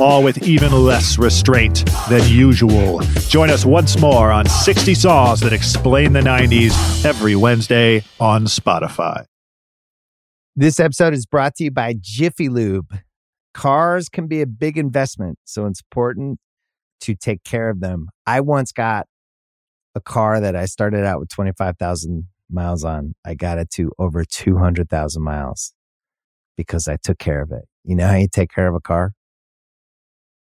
all with even less restraint than usual. Join us once more on 60 Songs That Explain the 90s every Wednesday on Spotify. This episode is brought to you by Jiffy Lube. Cars can be a big investment, so it's important to take care of them. I once got a car that I started out with 25,000 miles on. I got it to over 200,000 miles because I took care of it. You know how you take care of a car?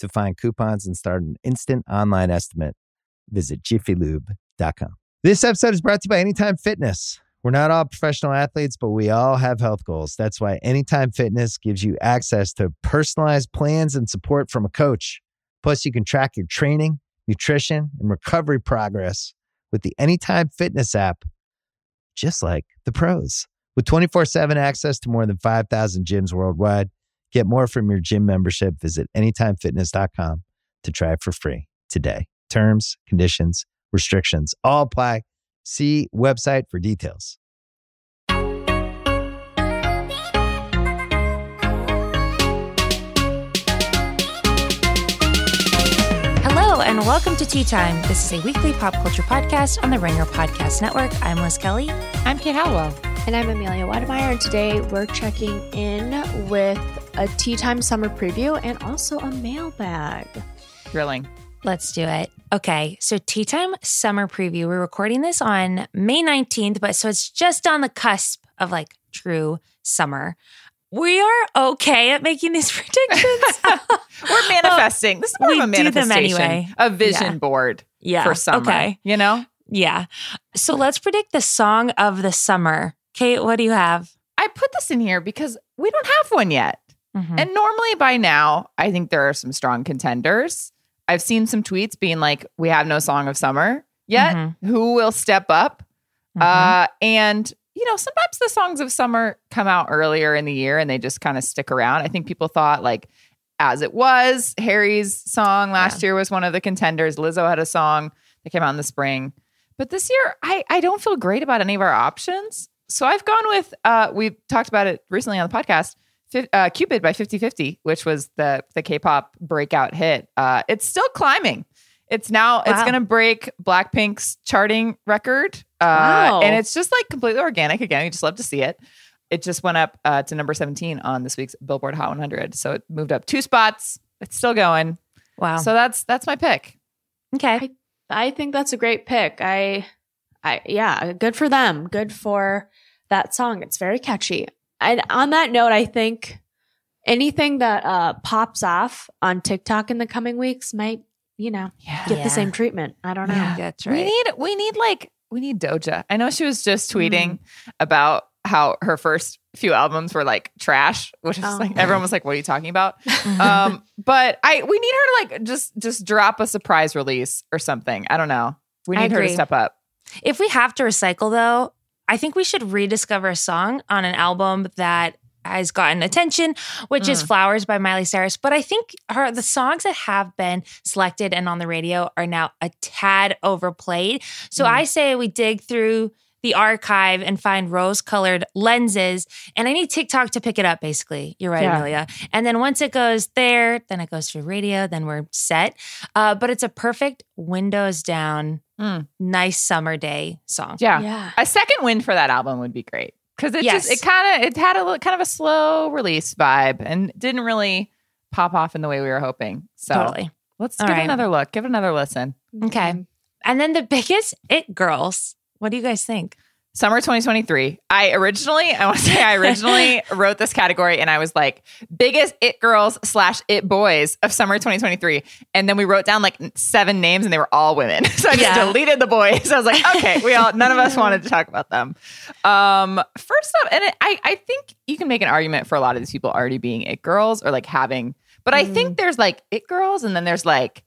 To find coupons and start an instant online estimate, visit jiffylube.com. This episode is brought to you by Anytime Fitness. We're not all professional athletes, but we all have health goals. That's why Anytime Fitness gives you access to personalized plans and support from a coach. Plus, you can track your training, nutrition, and recovery progress with the Anytime Fitness app, just like the pros. With 24 7 access to more than 5,000 gyms worldwide, Get more from your gym membership. Visit anytimefitness.com to try it for free today. Terms, conditions, restrictions all apply. See website for details. Hello, and welcome to Tea Time. This is a weekly pop culture podcast on the Ringer Podcast Network. I'm Liz Kelly. I'm Kate Halliwell. And I'm Amelia Wedemeyer. And today we're checking in with a tea time summer preview and also a mailbag. Thrilling. Let's do it. Okay, so tea time summer preview. We're recording this on May 19th, but so it's just on the cusp of like true summer. We are okay at making these predictions. We're manifesting. This is more we of a manifestation. anyway. A vision Yeah. board yeah. for summer. Okay. You know? Yeah. So let's predict the song of the summer. Kate, what do you have? I put this in here because we don't have one yet. Mhm. And normally by now, I think there are some strong contenders. I've seen some tweets being like, we have no song of summer yet. Mhm. Who will step up? Mhm. Uh, and, you know, sometimes the songs of summer come out earlier in the year and they just kind of stick around. I think people thought, like, as it was, Harry's song last year was one of the contenders. Lizzo had a song that came out in the spring. But this year, I, I don't feel great about any of our options. So I've gone with, uh, we've talked about it recently on the podcast, uh, Cupid by 50 50, which was the, the K pop breakout hit. Uh, it's still climbing. It's now, it's going to break Blackpink's charting record. Uh, Wow. And it's just like completely organic. Again, you just love to see it. It just went up uh, to number 17 on this week's Billboard Hot 100. So it moved up two spots. It's still going. Wow. So that's that's my pick. okay. I think that's a great pick. I, I, yeah, good for them. Good for that song. It's very catchy. And on that note, I think anything that uh, pops off on TikTok in the coming weeks might, you know, Yeah. get Yeah. the same treatment. I don't know. Yeah. That's We need we need like we need Doja. I know she was just Mm-hmm. tweeting about how her first few albums were like trash, which is Oh. like everyone was like, "What are you talking about?" um, but I we need her to like just just drop a surprise release or something. I don't know. We need her to step up. If we have to recycle, though, I think we should rediscover a song on an album that has gotten attention, which is Mm. "Flowers" by Miley Cyrus. But I think her the songs that have been selected and on the radio are now a tad overplayed. So Mm. I say we dig through the archive and find rose-colored lenses, and I need TikTok to pick it up. Basically, you're right, Yeah. Amelia. And then once it goes there, then it goes to radio. Then we're set. Uh, but it's a perfect windows down Mm. nice summer day song. Yeah. Yeah. a second win for that album would be great because it Yes. just it kind of it had a little, kind of a slow release vibe and didn't really pop off in the way we were hoping. So Totally. let's All give it right. another look. Give it another listen. Okay. And then the biggest it girls. What do you guys think? Summer 2023. I originally, I want to say, I originally wrote this category and I was like, biggest it girls slash it boys of summer 2023. And then we wrote down like seven names and they were all women. So I just Yeah. deleted the boys. I was like, okay, we all, none of us wanted to talk about them. Um, first up, and it, I, I think you can make an argument for a lot of these people already being it girls or like having, but I think there's like it girls and then there's like,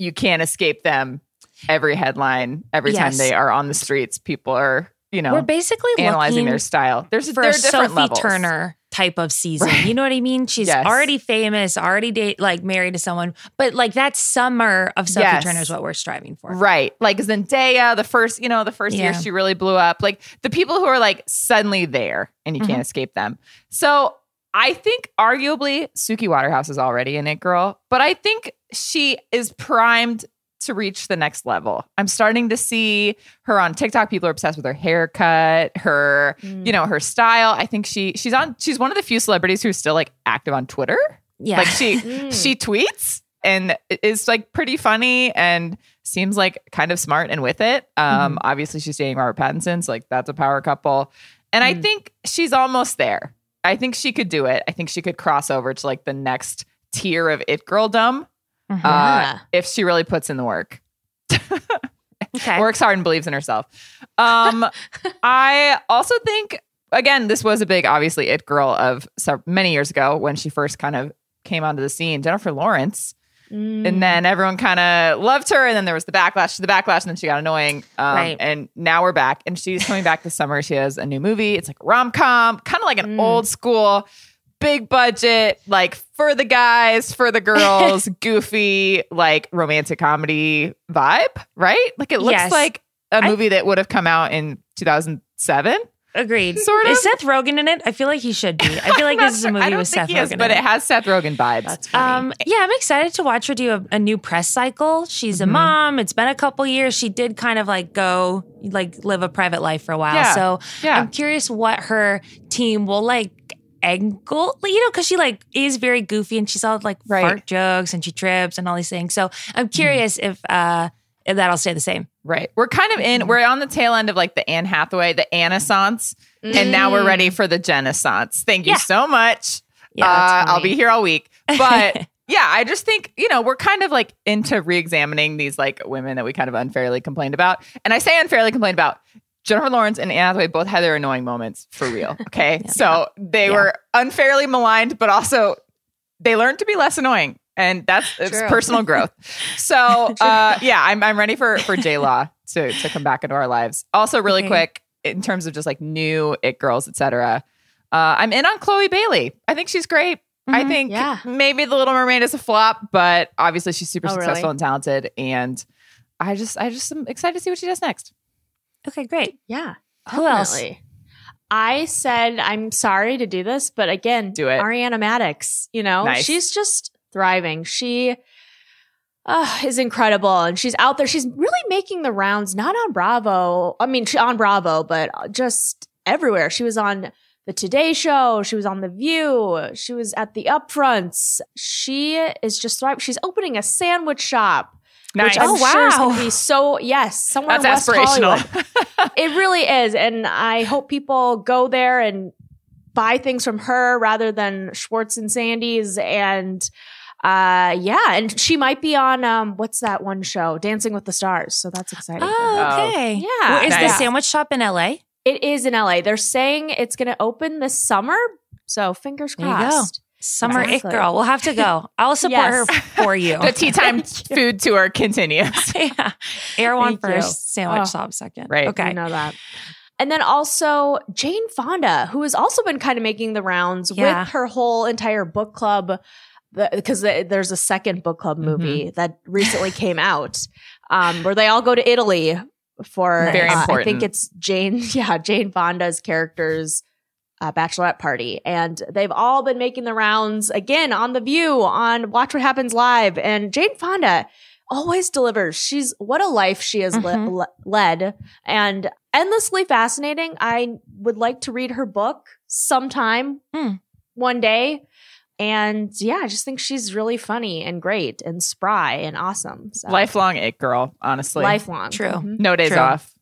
you can't escape them every headline, every time they are on the streets, people are, you know, We're basically analyzing their style. There's for there a different Sophie levels. Turner type of season. Right. You know what I mean? She's Yes. already famous, already date like married to someone, but like that summer of Sophie Yes. Turner is what we're striving for. Right. Like Zendaya, the first, you know, the first year she really blew up. Like the people who are like suddenly there and you Mm-hmm. can't escape them. So I think arguably Suki Waterhouse is already an it girl, but I think she is primed to reach the next level. I'm starting to see her on TikTok. People are obsessed with her haircut, her, Mm. you know, her style. I think she she's on she's one of the few celebrities who's still like active on Twitter. Yeah. Like she Mm. she tweets and is like pretty funny and seems like kind of smart and with it. Um, obviously she's dating Robert Pattinson, so like that's a power couple. And I Mm. think she's almost there. I think she could do it. I think she could cross over to like the next tier of it girldom Mhm. uh, if she really puts in the work. okay. Works hard and believes in herself. Um, I also think again, this was a big, obviously, it girl of many years ago when she first kind of came onto the scene. Jennifer Lawrence, Mm. and then everyone kind of loved her, and then there was the backlash to the backlash, and then she got annoying. Um, Right. And now we're back, and she's coming back this summer. She has a new movie. It's like rom com, kind of like an Mm. old school. Big budget, like for the guys, for the girls, goofy, like romantic comedy vibe, right? Like it looks Yes. like a movie that would have come out in 2007. Agreed. Sort of. Is. Seth Rogen in it? I feel like he should be. I feel like this is a movie I don't with think Seth he Rogen. is, in but it. it has Seth Rogen vibes. That's funny. Um, yeah, I'm excited to watch her do a, a new press cycle. She's Mhm. a mom. It's been a couple years. She did kind of like go like live a private life for a while. Yeah. So yeah. I'm curious what her team will like angle, you know, because she like is very goofy and she's all like Right. Mm-hmm. fart jokes and she trips and all these things. So I'm curious if uh if that'll stay the same. Right. We're kind of in, we're on the tail end of like the Anne Hathaway, the Annaissance, Mm. and now we're ready for the Genaissance. Thank you Yeah. so much. Yeah, Uh, I'll be here all week. But yeah, I just think, you know, we're kind of like into re examining these like women that we kind of unfairly complained about. And I say unfairly complained about. Jennifer Lawrence and Anne Hathaway both had their annoying moments for real. Okay. Yeah. So they Yeah. were unfairly maligned, but also they learned to be less annoying. And that's it's personal growth. So uh, yeah, I'm I'm ready for for J Law to to come back into our lives. Also, really Okay. quick in terms of just like new it girls, etc. Uh, I'm in on Chloe Bailey. I think she's great. I Mhm. think Yeah. maybe The Little Mermaid is a flop, but obviously she's super Oh, really? successful and talented. And I just I just am excited to see what she does next. Okay, great. Yeah. Who else? I said I'm sorry to do this, but again, Do it. Ariana Madix, you know, Nice. she's just thriving. She uh, is incredible, and she's out there. She's really making the rounds, not on Bravo. I mean, she on Bravo, but just everywhere. She was on the Today Show. She was on The View. She was at the Upfronts. She is just thriving. She's opening a sandwich shop. Nice. Which I'm Oh, sure is wow. going to be so yes, somewhere That's in West aspirational. Hollywood. it really is, and I hope people go there and buy things from her rather than Schwartz and Sandy's. And uh, yeah, and she might be on um, what's that one show, Dancing with the Stars. So that's exciting. Oh, okay. Yeah. Where is the Nice. sandwich shop in LA? It is in LA. They're saying it's going to open this summer. So fingers There you go. crossed. Summer Exactly. It Girl. We'll have to go. I'll support Yes. her for you. the tea time food tour continues. yeah. Erewhon Thank you. sandwich Oh. shop second. Right. Okay. You know that. And then also Jane Fonda, who has also been kind of making the rounds Yeah. with her whole entire book club, because there's a second book club movie that recently came out, um, where they all go to Italy for. Very uh, I think it's Jane, yeah, Jane Fonda's character's uh, bachelorette party, and they've all been making the rounds again on The View, on Watch What Happens Live, and Jane Fonda always delivers. She's what a life she has le- Mhm. le- led, and endlessly fascinating. I would like to read her book sometime, Mm. one day. And yeah, I just think she's really funny and great and spry and awesome. So Lifelong it girl, honestly. lifelong. True. Mhm. No days True. off.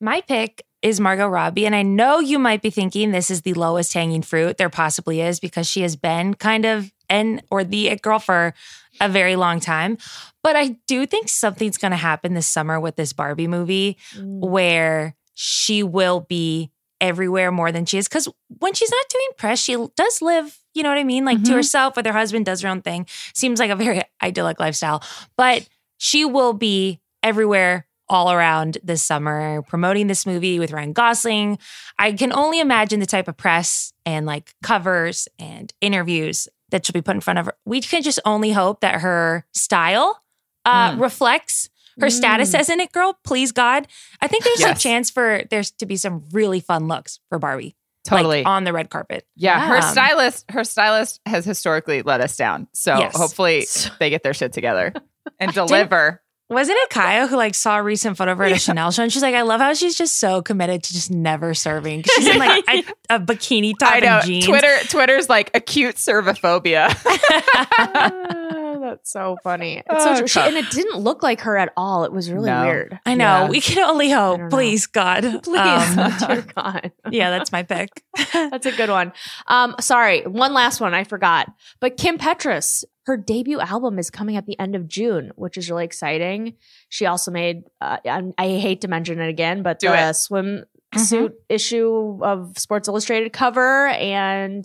My pick is Margot Robbie. And I know you might be thinking this is the lowest hanging fruit. There possibly is because she has been kind of an or the it girl for a very long time. But I do think something's going to happen this summer with this Barbie movie Mm. where she will be everywhere more than she is. Because when she's not doing press, she does live, you know what I mean? Like to Mhm. herself with her husband, does her own thing. Seems like a very idyllic lifestyle. But she will be everywhere all around this summer promoting this movie with Ryan Gosling. I can only imagine the type of press and like covers and interviews that she'll be put in front of her. We can just only hope that her style uh, Mm. reflects her status Mm. as an it girl. Please God, I think there's a chance for there's to be some really fun looks for Barbie, Totally. like on the red carpet. yeah, her Yeah. stylist, her stylist has historically let us down. So Yes. hopefully they get their shit together and deliver. Wasn't it Kaya who like saw a recent photo of her at Yeah. a Chanel show and she's like, I love how she's just so committed to just never serving. She's in like a, a bikini top I know. and jeans. Twitter Twitter's like acute servophobia. That's so funny. It's so true. She, and it didn't look like her at all. It was really No. weird. I know. Yeah. We can only hope. know. Please, God. Please, Um, dear God. yeah, that's my pick. That's a good one. Um, sorry, one last one I forgot. But Kim Petras, her debut album is coming at the end of June, which is really exciting. She also made, uh, I, I hate to mention it again, but Do the it. swimsuit Mhm. issue of Sports Illustrated cover, and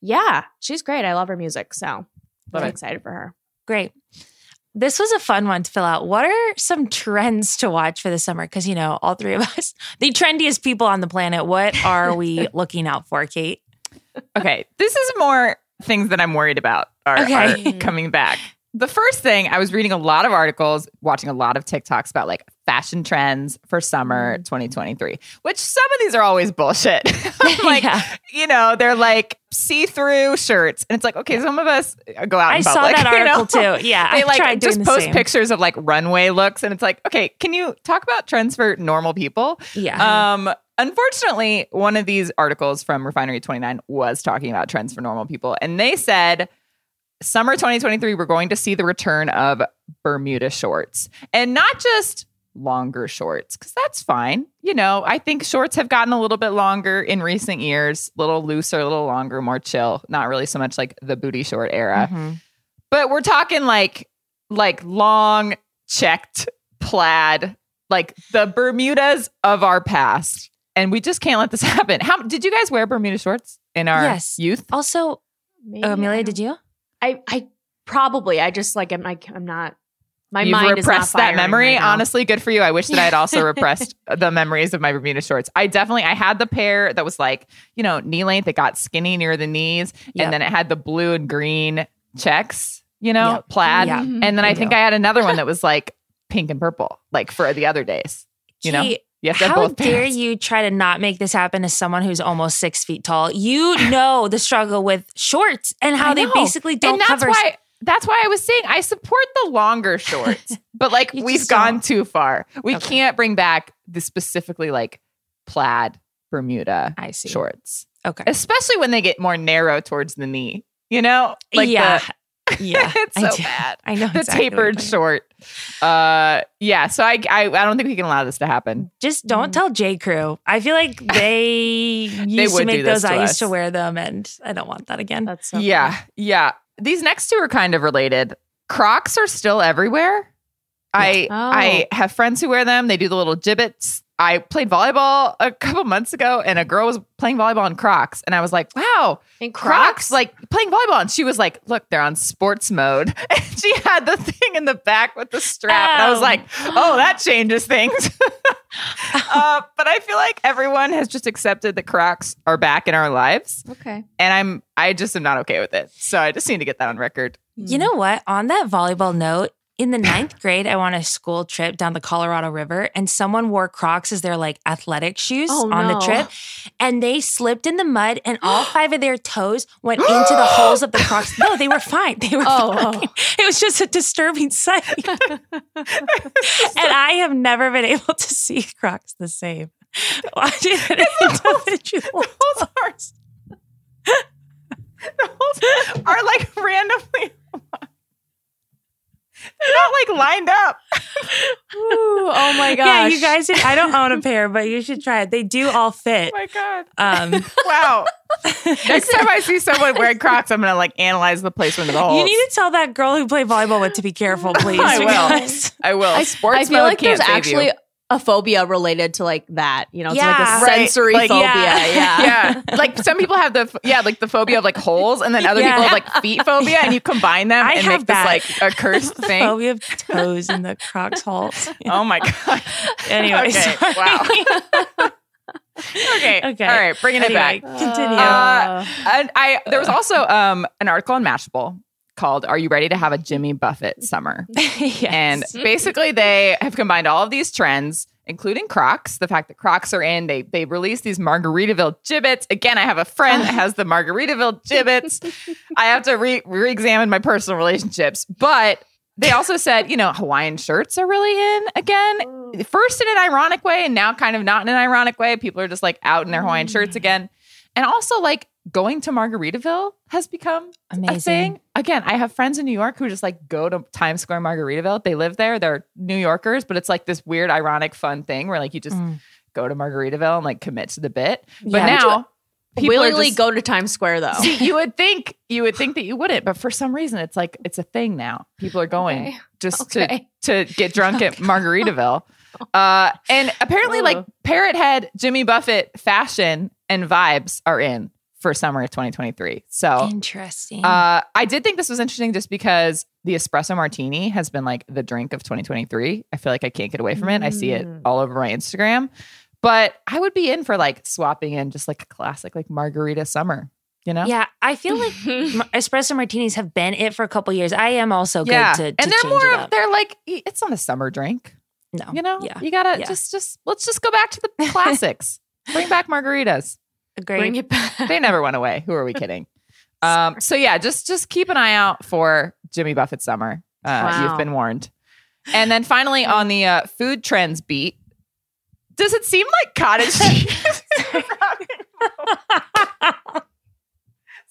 yeah, she's great. I love her music, so I'm it. excited for her. Great. This was a fun one to fill out. What are some trends to watch for the summer? Because, you know, all three of us, the trendiest people on the planet, what are we looking out for, Kate? Okay, this is more things that I'm worried about are, Okay. are coming back. The first thing, I was reading a lot of articles, watching a lot of TikToks about like fashion trends for summer 2023, which some of these are always bullshit. Like, Yeah. you know, they're like see through shirts. And it's like, okay, some of us go out I in saw public, that you know? article too. Yeah. they I like just post pictures of like runway looks and it's like okay can you talk about trends for normal people Yeah. um unfortunately one of these articles from refinery 29 was talking about trends for normal people and they said summer 2023 we're going to see the return of bermuda shorts and not just longer shorts because that's fine you know i think shorts have gotten a little bit longer in recent years a little looser a little longer more chill not really so much like the booty short era Mhm. but we're talking like like long checked plaid like the bermudas of our past and we just can't let this happen how did you guys wear bermuda shorts in our Yes. youth Also, Maybe, uh, Amelia, did you? I, I probably. I just like. I'm like. I'm not. My You've mind is not repressed that memory right honestly good for you i wish that i had also repressed the memories of my bermuda shorts i definitely i had the pair that was like you know knee length it got skinny near the knees Yep. and then it had the blue and green checks you know Yep. plaid Yeah. Mhm. and then i Me think i had another one that was like pink and purple like for the other days You know? Kate, you have to have How dare you try to not make this happen as someone who's almost six feet tall? You know the struggle with shorts and how they basically don't and that's cover. why that's why I was saying I support the longer shorts, but like we've gone don't. too far. We Okay. can't bring back the specifically like plaid Bermuda I see. shorts, Okay. especially when they get more narrow towards the knee. You know, like yeah. the, yeah. it's I so do. bad. I know The exactly tapered short. Uh, yeah. So I, I, I don't think we can allow this to happen. Just don't Mhm. tell J. Crew. I feel like they used would to make those. to I used to wear them, and I don't want that again. That's so yeah, yeah. These next two are kind of related. Crocs are still everywhere. I Oh. I have friends who wear them. They do the little Jibbitz. I played volleyball a couple months ago, and a girl was playing volleyball in Crocs, and I was like, "Wow, In Crocs!" Like playing volleyball, and she was like, "Look, they're on sports mode," and she had the thing in the back with the strap, and I was like, "Oh, that changes things." uh, but I feel like everyone has just accepted that Crocs are back in our lives Okay. and I'm I just am not okay with it. So I just need to get that on record. You know what? On that volleyball note, in the ninth grade, I went on a school trip down the Colorado River, and someone wore Crocs as their like athletic shoes Oh, on no. the trip, and they slipped in the mud, and all five of their toes went into the holes of the Crocs. No, they were fine. They were Oh, fine. oh. It was just a disturbing sight, and I have never been able to see Crocs the same. Individual. The holes are, the holes are like randomly. They're not like lined up. Ooh, oh my my gosh. Yeah, you guys. Should, I don't own a pair, but you should try it. They do all fit. Oh my god. Um, Wow. Next time I see someone wearing Crocs, I'm gonna like analyze the placement of the holes. you need to tell that girl who played volleyball what to be careful, please. I will. I will. I, Sports I feel like can't there's actually you. A phobia related to like that. You know, it's Yeah. like a Right. sensory Like, phobia. yeah. Yeah. yeah, like some people have the yeah, like the phobia of like holes, and then other Yeah. people have like feet phobia, and you combine them I and have make this that. like a cursed thing. phobia of toes in the Crocs holes. Oh my god. Anyway, Okay, wow. Okay. Okay. All right. Bringing Anyway, it back. continue. Uh, and I there was also um an article on Mashable called "Are You Ready to Have a Jimmy Buffett Summer?" Yes. And basically, they have combined all of these trends, including Crocs. The fact that Crocs are in, they they released these Margaritaville Jibbitz. Again, I have a friend that ah. has the Margaritaville Jibbitz. I have to re re-examine my personal relationships, but they also said, you know, Hawaiian shirts are really in again. Oh. First in an ironic way, and now kind of not in an ironic way. People are just like out in their Hawaiian shirts mm. again, and also like going to Margaritaville has become a Amazing. thing. Again, I have friends in New York who just like go to Times Square Margaritaville. They live there. They're New Yorkers, but it's like this weird, ironic, fun thing where like you just Mm. go to Margaritaville and like commit to the bit. But Yeah. now people are Willingly just- go to Times Square though. See, you would think you would think that you wouldn't, but for some reason it's like it's a thing now. People are going Okay. just Okay. to to get drunk at Margaritaville. Uh, and apparently, like Ugh. Parrot Head, Jimmy Buffett fashion and vibes are in for summer of 2023. So Interesting. uh, I did think this was interesting just because the espresso martini has been like the drink of 2023. I feel like I can't get away from it. I see it Mm. all over my Instagram. But I would be in for like swapping in just like a classic like margarita summer, you know? yeah, I feel like espresso martinis have been it for a couple years. I am also Yeah. good to, to and they're more it of up. they're like it's not a summer drink. No, You know? yeah, You gotta Yeah. just just let's just go back to the classics. Bring back margaritas. Agreed. Bring it back. They never went away. Who are we kidding? Um, so yeah, just just keep an eye out for Jimmy Buffett summer. Uh, Wow. You've been warned. And then finally on the uh, food trends beat, does it seem like cottage cheese?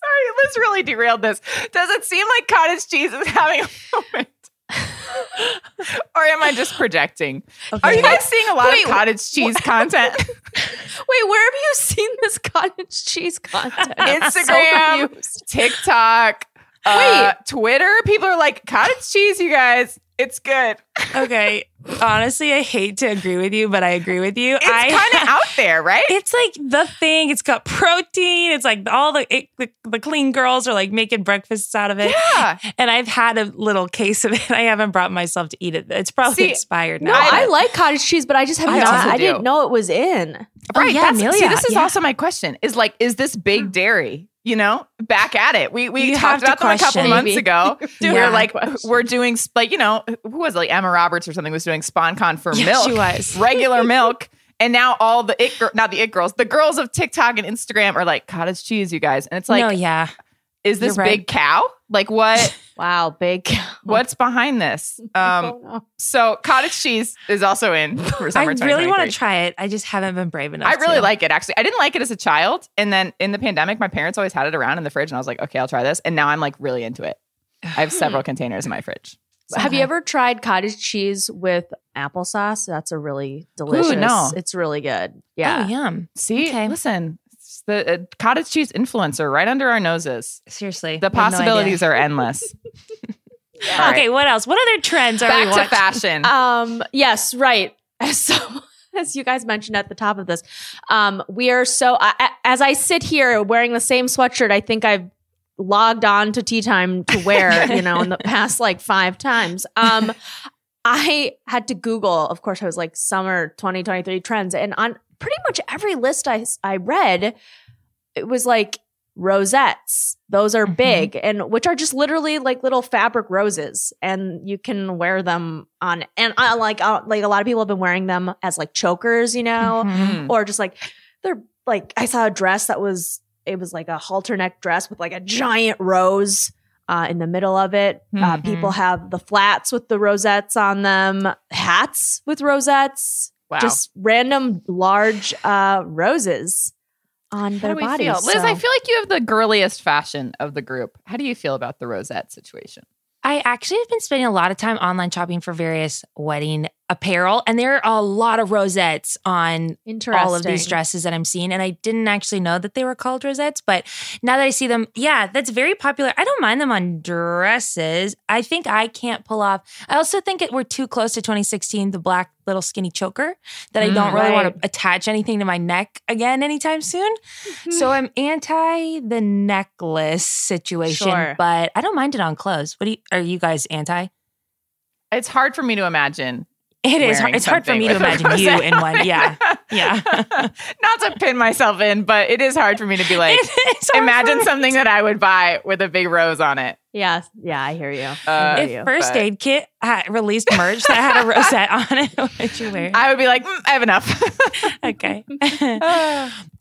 Sorry, Liz really derailed this. Does it seem like cottage cheese is having a moment? or am I just projecting? Are you guys seeing a lot Wait, of cottage cheese content? Wait, where have you seen this cottage cheese content? I'm so Instagram. TikTok, uh, Twitter. People are like, cottage cheese, you guys. It's good. okay, honestly, I hate to agree with you, but I agree with you. It's I kind of out there, right? It's like the thing. It's got protein. It's like all the, it, the the clean girls are like making breakfasts out of it. yeah. And I've had a little case of it. I haven't brought myself to eat it. It's probably See, expired No, now. I like cottage cheese, but I just haven't. I known- also I didn't know it was in. Oh, Right. yeah, that's, see, Amelia, this is yeah. also my question is like, is this big mm. dairy? You know, back at it. We we You talked about them a couple question. months Maybe. ago. Yeah. We're like, Question. we're doing like, you know, who was it? like Emma Roberts or something was doing sponcon for Yeah, milk, she was. regular milk, and now all the it, gir- not the it girls, the girls of TikTok and Instagram are like cottage cheese, you guys, and it's like, no, yeah. Is this right. big cow? Like what? Wow, big. Cow. What's behind this? Um, so cottage cheese is also in for summer I really want to try it. I just haven't been brave enough. I really to. like it actually. I didn't like it as a child, and then in the pandemic, my parents always had it around in the fridge, and I was like, okay, I'll try this. And now I'm like really into it. I have several containers in my fridge. Have you ever tried cottage cheese with applesauce? That's a really delicious. no. It's really good. Oh, Yeah. yum. See, Okay. listen, the uh, cottage cheese influencer right under our noses. Seriously. The had no possibilities are endless. Right. Okay, what else? What other trends are we back to fashion. Um, yes, right. So, as you guys mentioned at the top of this, um, we are so, I as I sit here wearing the same sweatshirt, I think I've logged on to tea time to wear, you know, in the past like five times. Um, I had to Google, of course, I was like summer 2023 trends. And on pretty much every list I, I read, it was like rosettes. Those are Mhm. big and which are just literally like little fabric roses and you can wear them on and I like uh, like a lot of people have been wearing them as like chokers, you know, Mhm. or just like they're like I saw a dress that was it was like a halter neck dress with like a giant rose uh, in the middle of it. Uh, Mhm. people have the flats with the rosettes on them, hats with rosettes, wow. just random large uh, roses on How their do we bodies. feel? Liz, So- I feel like you have the girliest fashion of the group. How do you feel about the rosette situation? I actually have been spending a lot of time online shopping for various wedding apparel, and there are a lot of rosettes on all of these dresses that I'm seeing. And I didn't actually know that they were called rosettes, but now that I see them, yeah, that's very popular. I don't mind them on dresses. I think I can't pull off. I also think it, we're too close to 2016, the black little skinny choker, that I Mm, don't really want to attach anything to my neck again anytime soon. so I'm anti the necklace situation, Sure. but I don't mind it on clothes. What do you, are you guys anti? It's hard for me to imagine. It is. hard. It's hard for me to imagine you in one. Yeah. Yeah. Not to pin myself in, but it is hard for me to be like, imagine something that I would buy with a big rose on it. Yeah, yeah, I hear you. Uh, if you. First but- Aid Kit had released merch that had a rosette on it, what would you wear? I would be like, mm, I have enough. okay.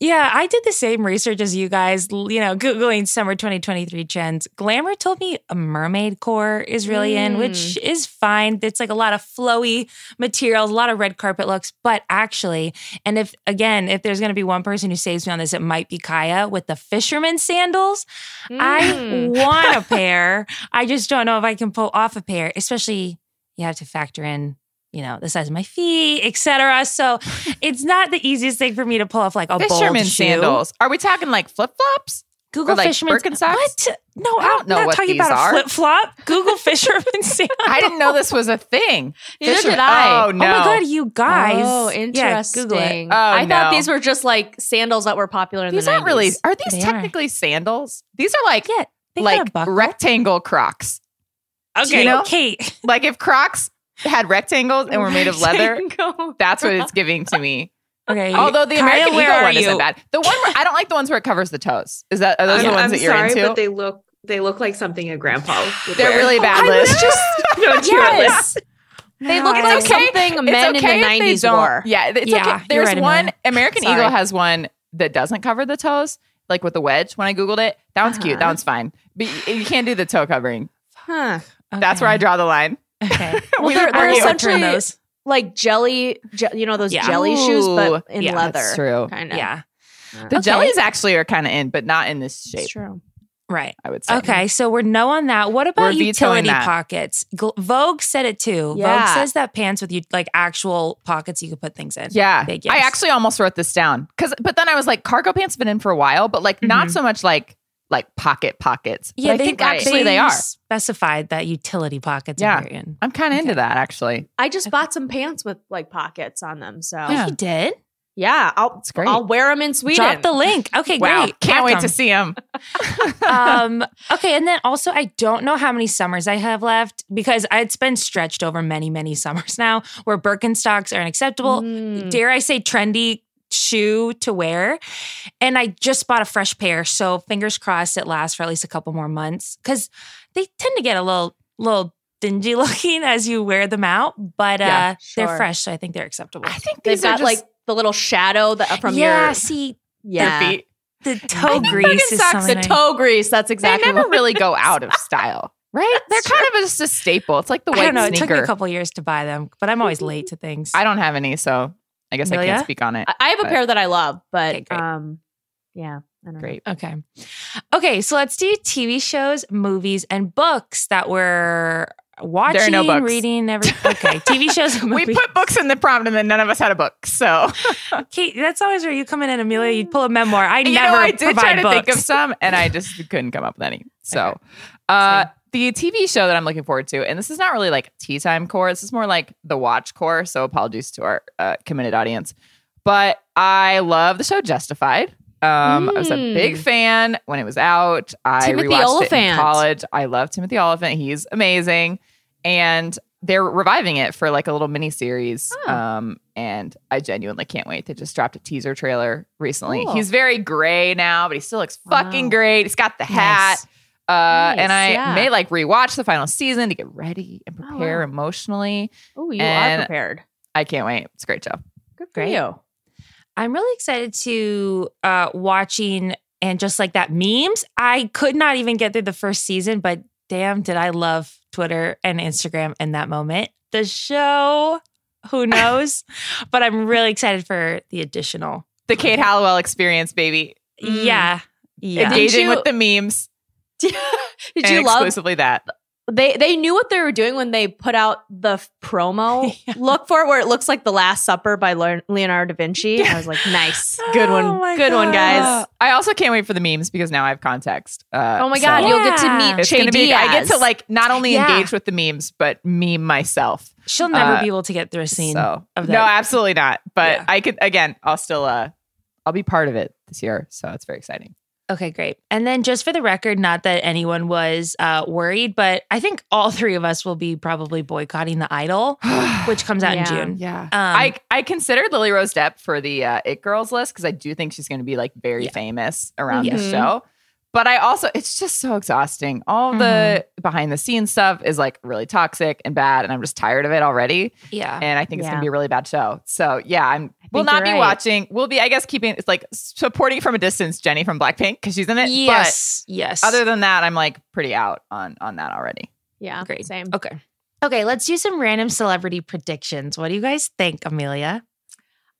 yeah, I did the same research as you guys, you know, Googling summer 2023 trends. Glamour told me a mermaid core is really in, which is fine. It's like a lot of flowy materials, a lot of red carpet looks. But actually, and if, again, if there's going to be one person who saves me on this, it might be Kaya with the fisherman sandals. I Mm. want a pair. I just don't know if I can pull off a pair, especially you have to factor in, you know, the size of my feet, etc. So it's not the easiest thing for me to pull off like a Fisherman bold shoe. sandals. Are we talking like flip flops? Google like, fisherman Birkenstocks? What? No, I don't I'm know not what talking these about are. a flip flop. Google fisherman sandals. I didn't know this was a thing. Neither Fisher- did I. Oh, Oh no. my god, you oh, guys! Oh, Yeah, interesting. Google it. Oh, I thought these were just like sandals that were popular in These the 90s. aren't really, are these They are. technically sandals? These are like, Yeah, they like rectangle Crocs. Okay, you know? Kate. Like if Crocs had rectangles and were made of leather, that's what it's giving to me. Okay, Although the American where Eagle one you? isn't bad. The one where I don't like the ones where it covers the toes. Is that are those I'm, the ones I'm that you're sorry, into? but they look they look like something a grandpa would They're wear. really oh, bad, I Liz. was just don't you Yes. They look It's like okay. something men in the if they 90s don't- wore. Yeah, it's Yeah, okay. There's right, one American Sorry. Eagle has one that doesn't cover the toes, like with the wedge. When I googled it, that one's cute. That Uh-huh. one's fine. But you you can't do the toe covering. Huh. That's where I draw the line. Okay. Well, We they're, would they're essentially those. like jelly, je- you know, those Yeah. jelly shoes, but in yeah, leather. that's true. Kind of. Yeah, The Okay. jellies actually are kind of in, but not in this shape. It's true. Right. I would say. Okay, so we're no on that. What about We're utility pockets? Vogue said it too. Vogue says that pants with you like actual pockets you could put things in. Yeah, Big I actually almost wrote this down because, but then I was like, cargo pants have been in for a while, but like not Mhm. so much like like pocket pockets. But Yeah, I they, think actually they are. specified that utility pockets Yeah. are in. I'm kind of into that actually. I just bought some pants with like pockets on them. So Oh, yeah, you did? I'll great. I'll wear them in Sweden. Drop the link. Okay, Wow, great. can't wait Rock to 'em. see them. um okay and then also i don't know how many summers i have left because it's been stretched over many many summers now where birkenstocks are unacceptable Mm. dare i say trendy shoe to wear and i just bought a fresh pair so fingers crossed it lasts for at least a couple more months because they tend to get a little little dingy looking as you wear them out but Yeah, uh they're fresh so i think they're acceptable I think They've these are got just like the little shadow that from yeah your see yeah. their feet. the toe think grease is Birkenstocks, The toe grease. That's exactly. They exactly. never what- really go out of style, right? They're That's kind of just a staple. It's like the I white don't know. It took me a couple years to buy them, but I'm always late to things. I don't have any, so I guess I can't speak on it. I- I have a pair that I love, but Okay, um, yeah, I don't know. Great. Okay. Okay, so let's do TV shows, movies, and books that we're watching, no books. reading, every Okay, TV shows We put books in the prompt, and then none of us had a book. So Kate, that's always where you come in and Amelia, you pull a memoir. I you never know, I did try to books. think of some, and I just couldn't come up with any. So, uh, the TV show that I'm looking forward to, and this is not really like tea time core. This is more like the watch core. So, apologies to our uh, committed audience, but I love the show Justified. Um, I was a Mm. big fan when it was out. I Timothy rewatched it in Olyphant. college. I love Timothy Olyphant. He's amazing, and they're reviving it for like a little mini series. Oh. Um, and I genuinely can't wait. They just dropped a teaser trailer recently. Cool. He's very gray now, but he still looks fucking Wow. great. He's got the hat. Uh, and I yeah. may like rewatch the final season to get ready and Oh, prepare wow. emotionally. Oh, you And- are prepared. I can't wait. It's a great show. Good for Great. you. I'm really excited to uh watching and just like that memes. I could not even get through the first season, but damn, did I love Twitter and Instagram in that moment. The show, who knows? but I'm really excited for the additional. The Kate Halliwell experience, baby. Mm. Yeah. Yeah. Engaging you- with the memes Did and you love? exclusively that. They they knew what they were doing when they put out the f- promo look for it, where it looks like The Last Supper by Leonardo da Vinci. I was like, nice, good Oh one, my good one, guys. I also can't wait for the memes because now I have context. Uh, oh my so god, you'll get to meet It's Che gonna be. I get to like not only Yeah. engage with the memes, but meme myself. She'll never Uh, be able to get through a scene So of that. no, absolutely not. But Yeah. I could again. I'll still. uh I'll be part of it this year, so it's very exciting. Okay, great. And then just for the record, not that anyone was uh, worried, but I think all three of us will be probably boycotting the Idol, which comes out Yeah. in June. Yeah. Um, I I considered Lily Rose Depp for the uh, It Girls list because I do think she's going to be like very Yeah. famous around the Mhm. show. But I also, it's just so exhausting. All the mm-hmm. behind the scenes stuff is like really toxic and bad, and I'm just tired of it already. Yeah. And I think it's Yeah. going to be a really bad show. So yeah, I'm. We'll not be right. watching. We'll be, I guess, keeping it's like supporting from a distance Jennie from Blackpink because she's in it. yes. yes. Other than that, I'm like pretty out on on that already. yeah, Great. same. Okay. Okay, let's do some random celebrity predictions. What do you guys think, Amelia?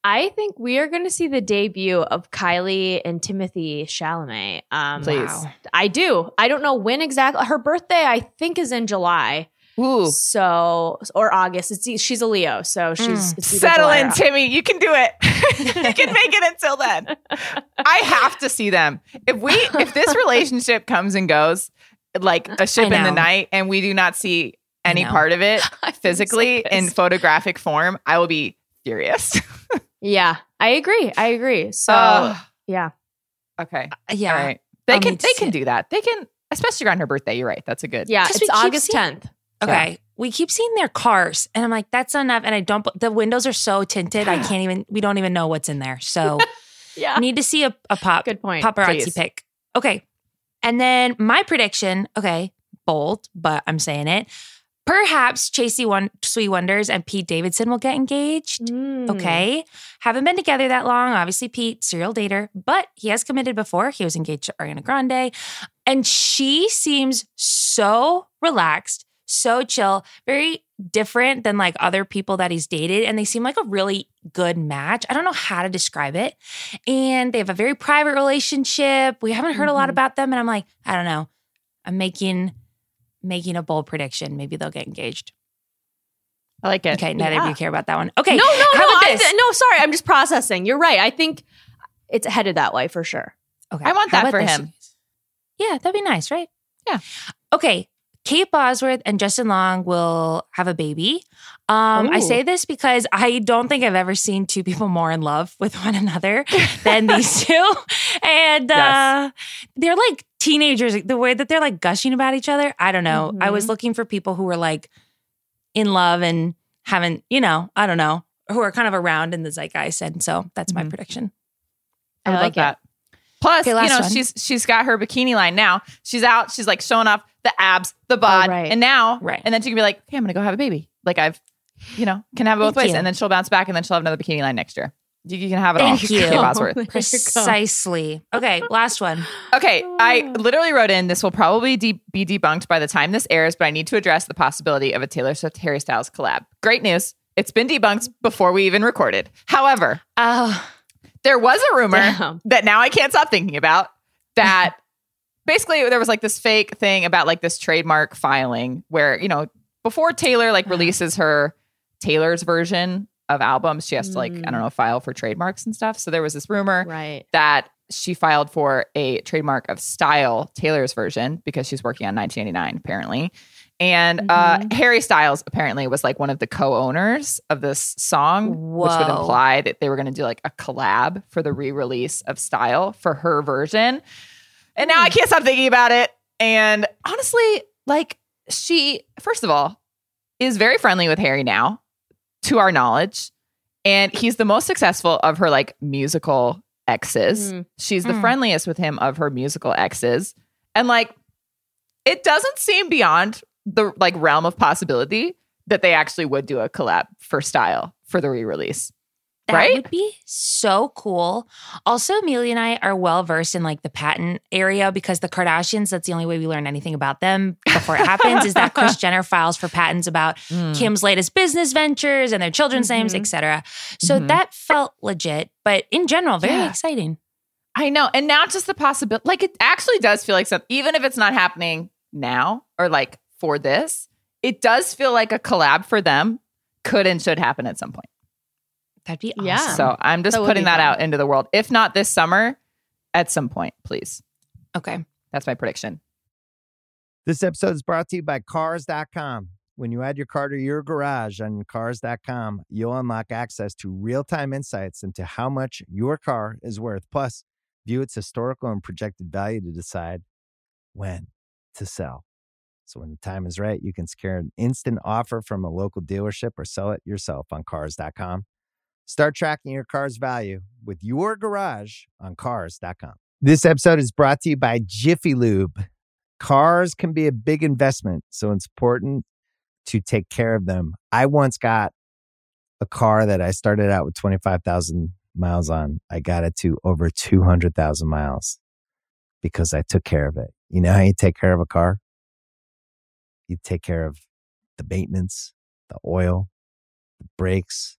I think we are going to see the debut of Kylie and Timothée Chalamet. Um, Please. Wow. I do. I don't know when exactly. Her birthday, I think, is in July. Ooh. So or August. It's she's a Leo, so she's Mm. Settle in, Timmy. You can do it. you can make it until then. I have to see them. If we if this relationship comes and goes like a ship in the night and we do not see any part of it I'm so physically in photographic form, I will be furious. Yeah, I agree. I agree. So Ugh. yeah, okay. Uh, Yeah. All right. They I'll can they can do that. They can especially around her birthday. You're right. That's a good. Yeah, It's we keep August seeing- tenth. Okay. We keep seeing their cars, and I'm like, that's enough. And I don't, the windows are so tinted. I can't even, we don't even know what's in there. So Yeah, need to see a, a pop, good point. paparazzi Please. pic. Okay. And then my prediction, okay, bold, but I'm saying it. Perhaps Chasey One Sweet Wonders and Pete Davidson will get engaged. Mm. Okay. Haven't been together that long. Obviously, Pete, serial dater, but he has committed before. He was engaged to Ariana Grande. And she seems so relaxed, so chill, very different than like other people that he's dated. And they seem like a really good match. I don't know how to describe it. And they have a very private relationship. We haven't heard a lot Mhm. about them. And I'm like, I don't know. I'm making making a bold prediction. Maybe they'll get engaged. I like it. Okay, neither of you care about that one. Okay. No, no, how no. about I, this? no, sorry. I'm just processing. You're right. I think it's headed that way for sure. Okay. I want that for him. Yeah, that'd be nice, right? Yeah. Okay. Kate Bosworth and Justin Long will have a baby. Um, I say this because I don't think I've ever seen two people more in love with one another than these two. And uh, they're like teenagers. The way that they're like gushing about each other, I don't know. I was Mhm. looking for people who were like in love and haven't, you know, I don't know, who are kind of around in the zeitgeist. And so that's my Mhm. prediction. I I like that. Plus, Okay, you know, one. she's she's got her bikini line now. She's out. She's like showing off the abs, the bod, right. and now, Right. And then she can be like, "Okay, I'm gonna go have a baby." Like I've, you know, can have it both Thank ways, you. and then she'll bounce back, and then she'll have another bikini line next year. You, you can have it Thank all. you. Kate Bosworth. There you go. Precisely. Okay, last one. Okay, I oh. literally wrote in. This will probably de- be debunked by the time this airs, but I need to address the possibility of a Taylor Swift Harry Styles collab. Great news! It's been debunked before we even recorded. However, Oh, there was a rumor Damn. that now I can't stop thinking about that basically there was like this fake thing about like this trademark filing where, you know, before Taylor like uh-huh. releases her Taylor's version of albums, she has to like, I don't mm. know, file for trademarks and stuff. So there was this rumor Right. that she filed for a trademark of style Taylor's version because she's working on 1989 apparently. And uh, mm-hmm. Harry Styles apparently was like one of the co-owners of this song, which would imply that they were going to do like a collab for the re-release of Style for her version. And now I hmm. can't stop thinking about it. And honestly, like she, first of all, is very friendly with Harry now, to our knowledge, and he's the most successful of her like musical exes. Mhm. She's the Mm. friendliest with him of her musical exes. And like it doesn't seem beyond the like realm of possibility that they actually would do a collab for style for the re-release. That Right? would be so cool. Also, Amelia and I are well versed in like the patent area because the Kardashians, that's the only way we learn anything about them before it happens, is that Kris Jenner files for patents about Mm. Kim's latest business ventures and their children's names, Mhm. etc. So Mhm. that felt legit, but in general, very Yeah. exciting. I know. And now just the possibility like it actually does feel like something even if it's not happening now or like for this. It does feel like a collab for them could and should happen at some point. That'd be awesome. Yeah. So I'm just That putting that fun. out into the world. If not this summer, at some point, please. Okay. That's my prediction. This episode is brought to you by Cars.com. When you add your car to your garage on Cars.com, you'll unlock access to real time insights into how much your car is worth, plus, view its historical and projected value to decide when to sell. So, when the time is right, you can secure an instant offer from a local dealership or sell it yourself on Cars.com. Start tracking your car's value with your garage on Cars.com. This episode is brought to you by Jiffy Lube. Cars can be a big investment, so it's important to take care of them. I once got a car that I started out with 25,000 miles on. I got it to over 200,000 miles because I took care of it. You know how you take care of a car? You take care of the maintenance, the oil, the brakes,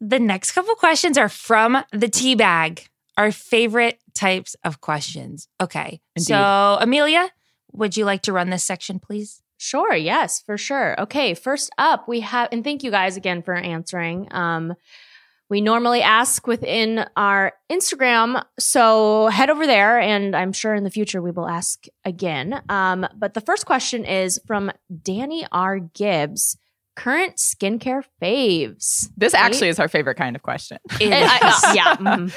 The next couple questions are from the tea bag, our favorite types of questions. Okay. Indeed. So, Amelia, would you like to run this section, please? Sure, yes, for sure. Okay, first up, we have, and thank you guys again for answering. Um, we normally ask within our Instagram, so head over there, and I'm sure in the future we will ask again. Um, but the first question is from Danny R. Gibbs. Current skincare faves. This Right? actually is our favorite kind of question. It And I- is. yeah. mhm.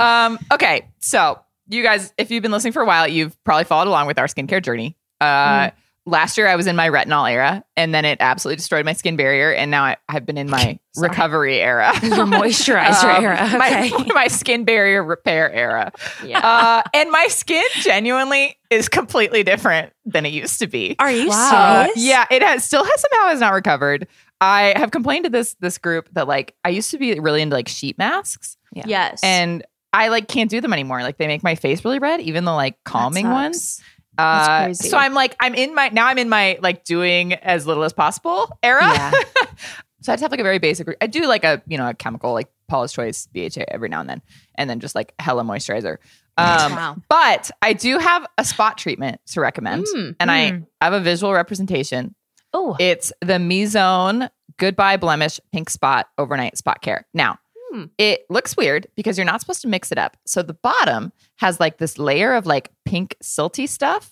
Um, okay, so you guys, if you've been listening for a while, you've probably followed along with our skincare journey. Uh, Last year, I was in my retinol era, and then it absolutely destroyed my skin barrier, and now I, I've been in my Sorry. recovery era, Your moisturizer Um, era. Okay. my, my skin barrier repair era. Yeah. Uh, and my skin genuinely is completely different than it used to be. Are you Wow. serious? Yeah, it has still has somehow has not recovered. I have complained to this this group that like I used to be really into like sheet masks Yeah. yes. and I like can't do them anymore. Like they make my face really red, even the like calming ones. Uh, crazy. so I'm like I'm in my now I'm in my like doing as little as possible era. Yeah. so I just have like a very basic. I do like a you know a chemical like Paula's Choice BHA every now and then, and then just like hella moisturizer. Um, Wow. But I do have a spot treatment to recommend, Mm. and I Mm. have a visual representation. Oh, It's the Mizon Goodbye Blemish Pink Spot Overnight Spot Care. Now, Hmm. it looks weird because you're not supposed to mix it up. So the bottom has like this layer of like pink silty stuff,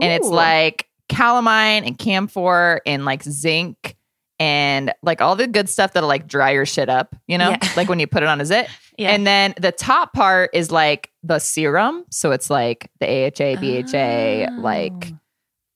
and it's like calamine and camphor and like zinc and like all the good stuff that'll like dry your shit up, you know, Yeah. like when you put it on a zit. yeah. And then the top part is like the serum. So it's like the AHA, BHA, like Oh.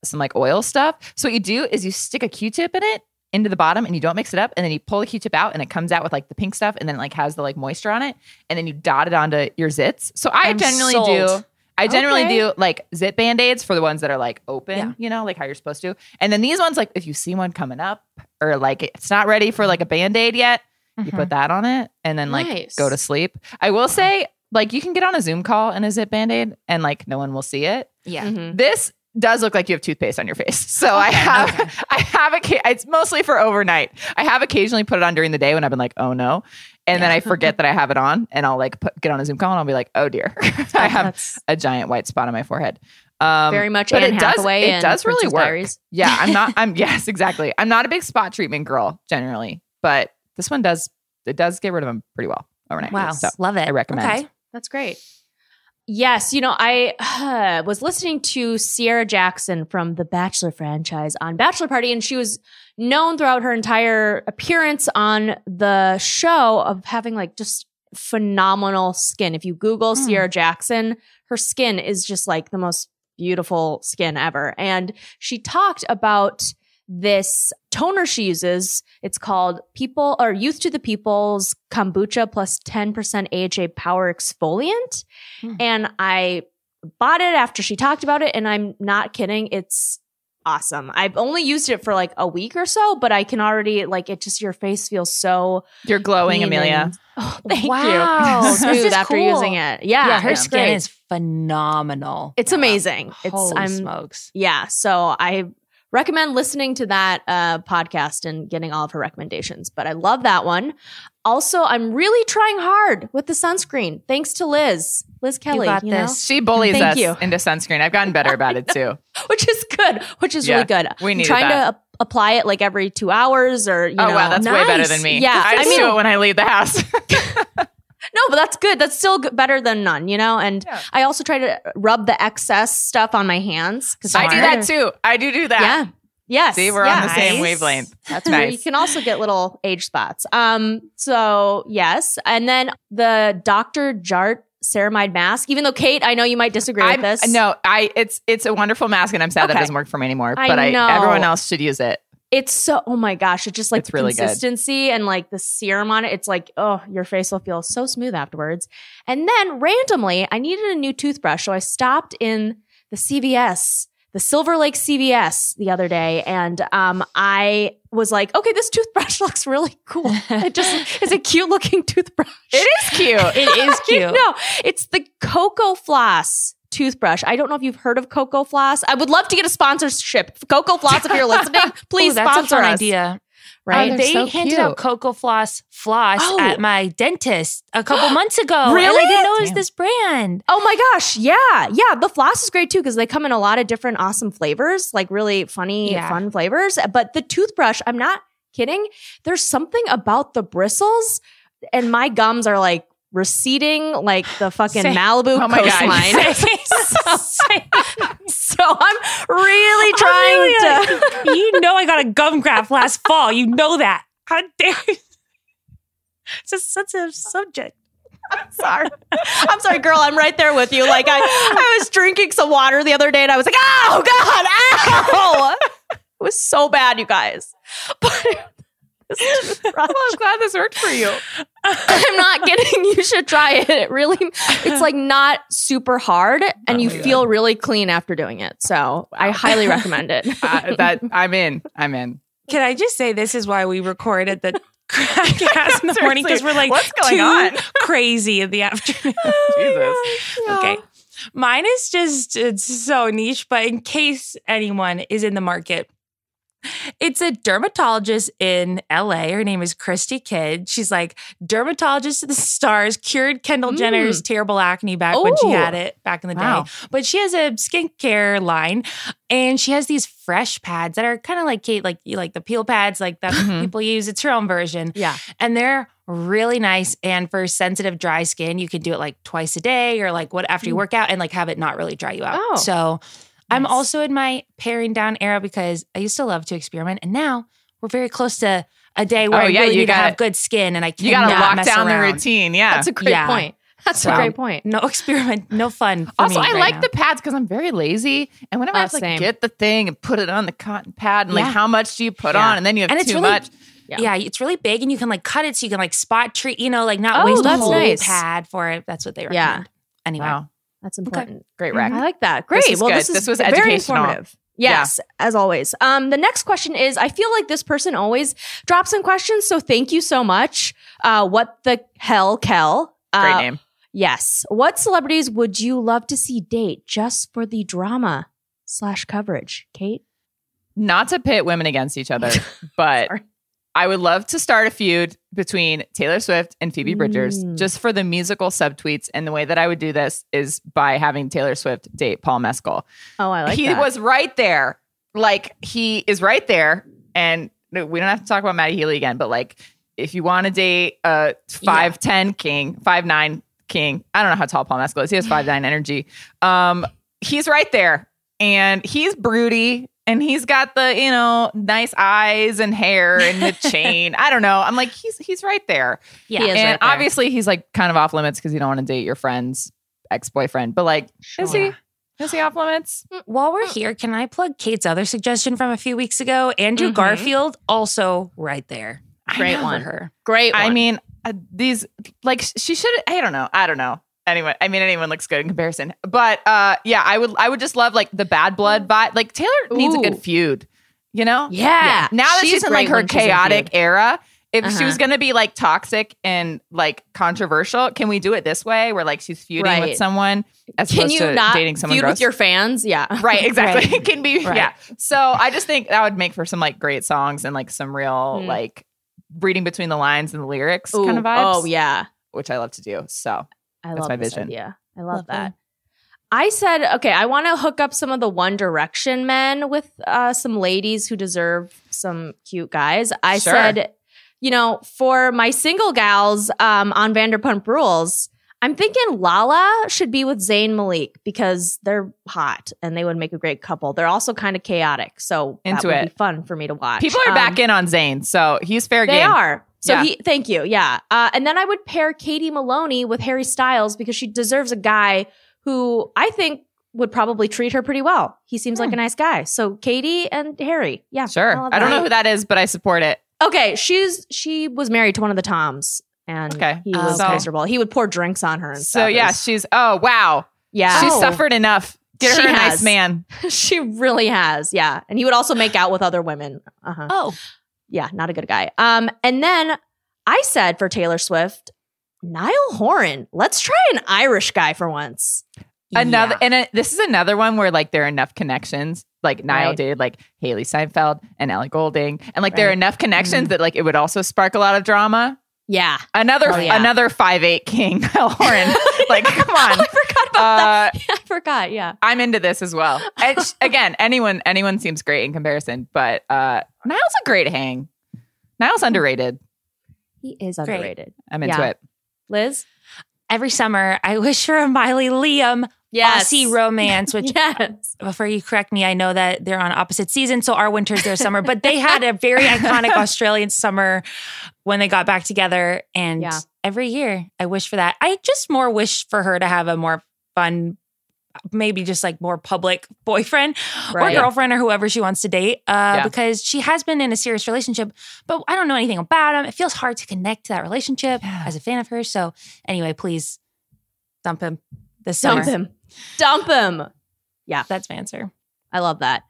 some like oil stuff. So what you do is you stick a Q-tip in it into the bottom and you don't mix it up and then you pull the Q-tip out and it comes out with like the pink stuff and then like has the like moisture on it and then you dot it onto your zits. So I I'm generally sold. do I generally Okay. do like zit band-aids for the ones that are like open, Yeah. you know, like how you're supposed to. And then these ones like if you see one coming up or like it's not ready for like a band-aid yet, you Mhm. put that on it and then like Nice. go to sleep. I will say like you can get on a Zoom call and a zit band-aid and like no one will see it yeah. Mhm. this does look like you have toothpaste on your face. So I have, okay. I have, a, it's mostly for overnight. I have occasionally put it on during the day when I've been like, oh no. And then I forget that I have it on and I'll like put, get on a Zoom call and I'll be like, oh dear, I have a giant white spot on my forehead. Um, very much but Anne it does, it does really Princess work. Diaries. Yeah. I'm not, I'm, yes, exactly. I'm not a big spot treatment girl generally, but this one does, it does get rid of them pretty well overnight. Wow. So Love it. I recommend. Okay. That's great. Yes, you know, I was listening to Sierra Jackson from the Bachelor franchise on Bachelor Party, and she was known throughout her entire appearance on the show of having like just phenomenal skin. If you Google Hmm. Sierra Jackson, her skin is just like the most beautiful skin ever. And she talked about this toner she uses. It's called People or Youth to the People's Kombucha plus 10% AHA Power Exfoliant. Hmm. And I bought it after she talked about it. And I'm not kidding. It's awesome. I've only used it for like a week or so, but I can already like it just your face feels so You're glowing, Amelia. and- oh, thank Wow, you. Smooth after cool. using it. Yeah. yeah, her it's skin is phenomenal. It's amazing. It's Holy I'm smokes. yeah. So I recommend listening to that uh, podcast and getting all of her recommendations. But I love that one. Also, I'm really trying hard with the sunscreen. Thanks to Liz, Liz Kelly. You got know? this. She bullies Thank us you. into sunscreen. I've gotten better about it too. which is good. Which is Yeah, really good. we I'm trying that. to apply it like every two hours or you oh know. wow, that's way better than me. Yeah, I I mean- do it when I leave the house. no, but that's good. That's still good, better than none, you know. And Yeah. I also try to rub the excess stuff on my hands because I do that too. I do do that. Yeah. Yes. See, we're on the same wavelength. That's nice. You can also get little age spots. Um, so yes. And then the Dr. Jart ceramide mask, even though Kate, I know you might disagree I'm- with this. No, I it's it's a wonderful mask, and I'm sad that Okay. it doesn't work for me anymore. I But I, everyone else should use it. It's so oh my gosh, it's just like It's really good. consistency and like the serum on it. It's like, oh, your face will feel so smooth afterwards. And then randomly, I needed a new toothbrush. So I stopped in the CVS, the Silver Lake CVS the other day, and um I was like, okay, this toothbrush looks really cool. It just it's a cute looking toothbrush. It is cute. It is cute. no, it's the Cocofloss toothbrush. I don't know if you've heard of Cocofloss. I would love to get a sponsorship. Cocofloss, if you're listening, please Ooh, that's sponsor a fun us. idea. Right? Uh, they're so handed cute. out Cocofloss floss Oh. at my dentist a couple months ago. And Really? I didn't know it was Damn. this brand. Oh my gosh. Yeah. Yeah. The floss is great too because they come in a lot of different awesome flavors, like really funny, Yeah. fun flavors. But the toothbrush, I'm not kidding. There's something about the bristles, and my gums are like receding like the fucking Same. Malibu Oh my God. coastline. So I'm really trying to. you know I got a gum graft last fall. You know that. How dare you? It's a sensitive subject. I'm sorry. I'm sorry, girl. I'm right there with you. Like I, I was drinking some water the other day and I was like, oh God, ow. it was so bad, you guys. But well, I'm glad this worked for you. I'm not kidding. You should try it. It really, it's like not super hard and you Oh my feel really clean after doing it. So I highly recommend it. Uh, that I'm in. I'm in. Can I just say this is why we recorded the crack ass in the morning because we're like What's going too on? crazy in the afternoon. Jesus. Okay. Mine is just it's so niche, but in case anyone is in the market, it's a dermatologist in LA. Her name is Christie Kidd. She's like dermatologist to the stars, cured Kendall Mm. Jenner's terrible acne back when she had it back in the Wow. day. But she has a skincare line and she has these fresh pads that are kind of like Kate, like like the peel pads, like that Mhm. people use. It's her own version Yeah. and they're really nice. And for sensitive dry skin, you can do it like twice a day or like what after you Mm. work out and like have it not really dry you out. Oh. So I'm also in my paring down era because I used to love to experiment, and now we're very close to a day oh, where Oh, I yeah, really you need gotta- have good skin, and I You cannot got to lock mess down the around. routine. Yeah. That's a great Yeah. point. That's So- a great point. No experiment, no fun. For also, me I right like now. the pads because I'm very lazy, and whenever I Oh, have to like get the thing and put it on the cotton pad, and Yeah. like how much do you put Yeah. on, and then you have And it's too really- much. Yeah. Yeah. it's really big, and you can like cut it so you can like spot treat, you know, like not Oh, waste a whole nice. pad for it. That's what they Yeah. recommend. Anyway, Wow, That's important. great Mhm. rec. I like that. Great. was well, good. this is This was very informative. Yes, as always. Um, the next question is: I feel like this person always drops in questions, so thank you so much. Uh, what the hell, Kel? Great Uh, name. Yes. What celebrities would you love to see date just for the drama slash coverage? Kate. Not to pit women against each other, but Sorry. I would love to start a feud between Taylor Swift and Phoebe Bridgers Mm. just for the musical subtweets. And the way that I would do this is by having Taylor Swift date Paul Mescal. Oh, I like that. he that. was right there. Like he is right there. And we don't have to talk about Matty Healy again, but like if you want to date a five ten king, five nine king. I don't know how tall Paul Mescal is. He has five nine energy. Um, he's right there, and he's broody, and he's got the you know nice eyes and hair and the chain. I don't know. I'm like he's he's right there, Yeah. He is and right there. obviously he's like kind of off limits because you don't want to date your friend's ex boyfriend. But like, is he? Is he off limits? While we're here, can I plug Kate's other suggestion from a few weeks ago? Andrew Mhm. Garfield, also right there. Great For one. her. Great. I mean, uh, these like she should. I don't know. I don't know. Anyway, I mean, anyone looks good in comparison. But uh, yeah, I would. I would just love like the bad blood vibe. Like Taylor needs a good feud. You know? Yeah. Now that She's she's, in like her when she's in chaotic era, if she Uh-huh. was gonna be like toxic and like controversial, can we do it this way where like she's feuding Right. with someone as can opposed you to not dating someone feud gross? with your fans? Yeah. Right, exactly. It can be Right. yeah. So I just think that would make for some like great songs and like some real Mm. like reading between the lines and the lyrics Ooh, kind of vibes. Oh yeah. which I love to do. So I That's love my this vision. Yeah, I love Lovely. that. I said, okay, I want to hook up some of the One Direction men with uh, some ladies who deserve some cute guys. I Sure. said, you know, for my single gals um, on Vanderpump Rules, I'm thinking Lala should be with Zayn Malik because they're hot and they would make a great couple. They're also kind of chaotic, so Into that would it. be fun for me to watch. people are Um, back in on Zayn, so he's fair they game. They are. So Yeah. he, thank you. Yeah. Uh, and then I would pair Katie Maloney with Harry Styles because she deserves a guy who I think would probably treat her pretty well. He seems like a nice guy. So Katie and Harry. Yeah. Sure. love I don't know who that is, but I support it. Okay. She's, she was married to one of the Toms and Okay. he was miserable. He would pour drinks on her and So. Yeah, was- she's oh wow. yeah. She Oh. suffered enough. Get She her a nice man. she really has. Yeah. And he would also make out with other women. Uh-huh. Oh, Yeah, not a good guy. Um, and then I said for Taylor Swift, Niall Horan. Let's try an Irish guy for once. Another yeah. and uh this is another one where like there are enough connections. Like Niall Right. dated like Hailee Steinfeld and Ellie Goulding, and like there are enough connections that like it would also spark a lot of drama. Yeah. Another Oh, yeah. another five eight king Niall Horan. like come on, about Uh, that. I forgot. Yeah. I'm into this as well. And again, anyone anyone seems great in comparison, but uh Niall's a great hang. Niall's underrated. He is Great. underrated. I'm into Yeah. it. Liz? every summer I wish for a Miley Liam Aussie romance, which yes. before you correct me, I know that they're on opposite seasons. So our winter's their summer, but they had a very iconic Australian summer when they got back together. And Yeah. every year I wish for that. I just more wish for her to have a more fun, maybe just like more public boyfriend Right. or girlfriend or whoever she wants to date. Uh, Yeah. because she has been in a serious relationship, but I don't know anything about him. It feels hard to connect to that relationship as a fan of hers. So anyway, please dump him this summer. Dump him. Dump him. Yeah. That's my answer. I love that.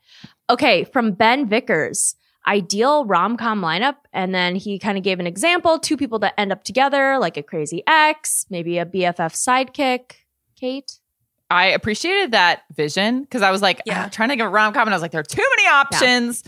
Okay, from Ben Vickers, ideal rom com lineup. And then he kind of gave an example two people that end up together, like a crazy ex, maybe a BFF sidekick. Kate? I appreciated that vision because I was like Yeah. ah, trying to give a rom com and I was like, there are too many options.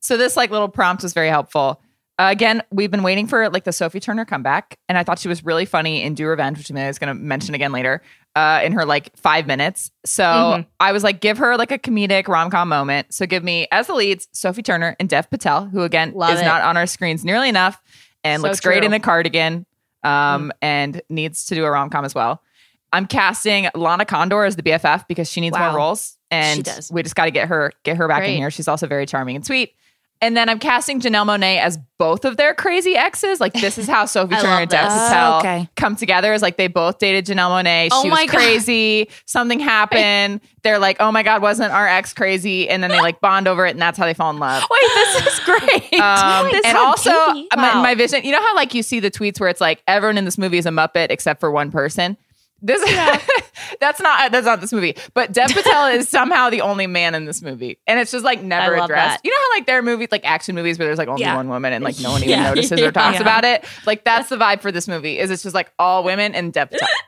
So this like little prompt was very helpful. Uh, again, we've been waiting for like the Sophie Turner comeback, and I thought she was really funny in Do Revenge, which I was going to mention again later, uh, in her like five minutes. So Mhm. I was like, give her like a comedic rom com moment. So give me as the leads Sophie Turner and Dev Patel, who again Love is it. not on our screens nearly enough and So looks great in a cardigan, um, and needs to do a rom com as well. I'm casting Lana Condor as the BFF because she needs Wow. more roles, and does. we just got to get her get her back Great. in here. She's also very charming and sweet. And then I'm casting Janelle Monáe as both of their crazy exes. Like this is how Sophie I Turner and Dev this. Patel Oh, okay. come together. Is like they both dated Janelle Monáe. Oh she my was God. crazy. Something happened. They're like, oh my god, wasn't our ex crazy? And then they like bond over it, and that's how they fall in love. Wait, this is great. Um, This and also, Katie. uh, my, my vision, you know how like you see the tweets where it's like everyone in this movie is a Muppet except for one person? This that's not that's not this movie. But Dev Patel is somehow the only man in this movie. And it's just like never addressed. that. You know how like there are movies like action movies where there's like only Yeah. one woman and like no one even Yeah. notices or talks Yeah. about it? Like that's the vibe for this movie. Is it's just like all women and Dev Patel.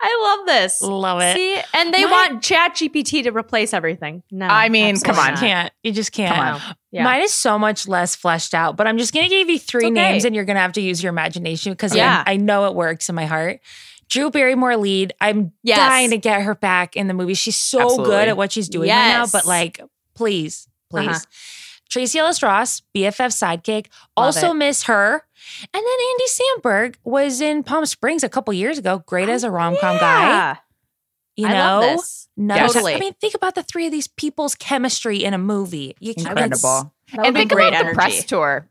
I love this. Love it. See, and they My- want Chat GPT to replace everything. No, I mean, come on. You not. can't. You just can't. Come on. Yeah. Mine is so much less fleshed out, but I'm just going to give you three okay. names and you're going to have to use your imagination because Yeah. I, I know it works in my heart. Drew Barrymore lead. I'm Yes. dying to get her back in the movie. She's so Absolutely. good at what she's doing right now, but like, please, please. Uh-huh. Tracee Ellis Ross, BFF sidekick. Love also it. miss her. And then Andy Samberg was in Palm Springs a couple years ago. Great as a rom com guy. You I know, love this. No, Totally. I mean, think about the three of these people's chemistry in a movie. You can't- it's- Incredible. That would And think great about energy. the press tour.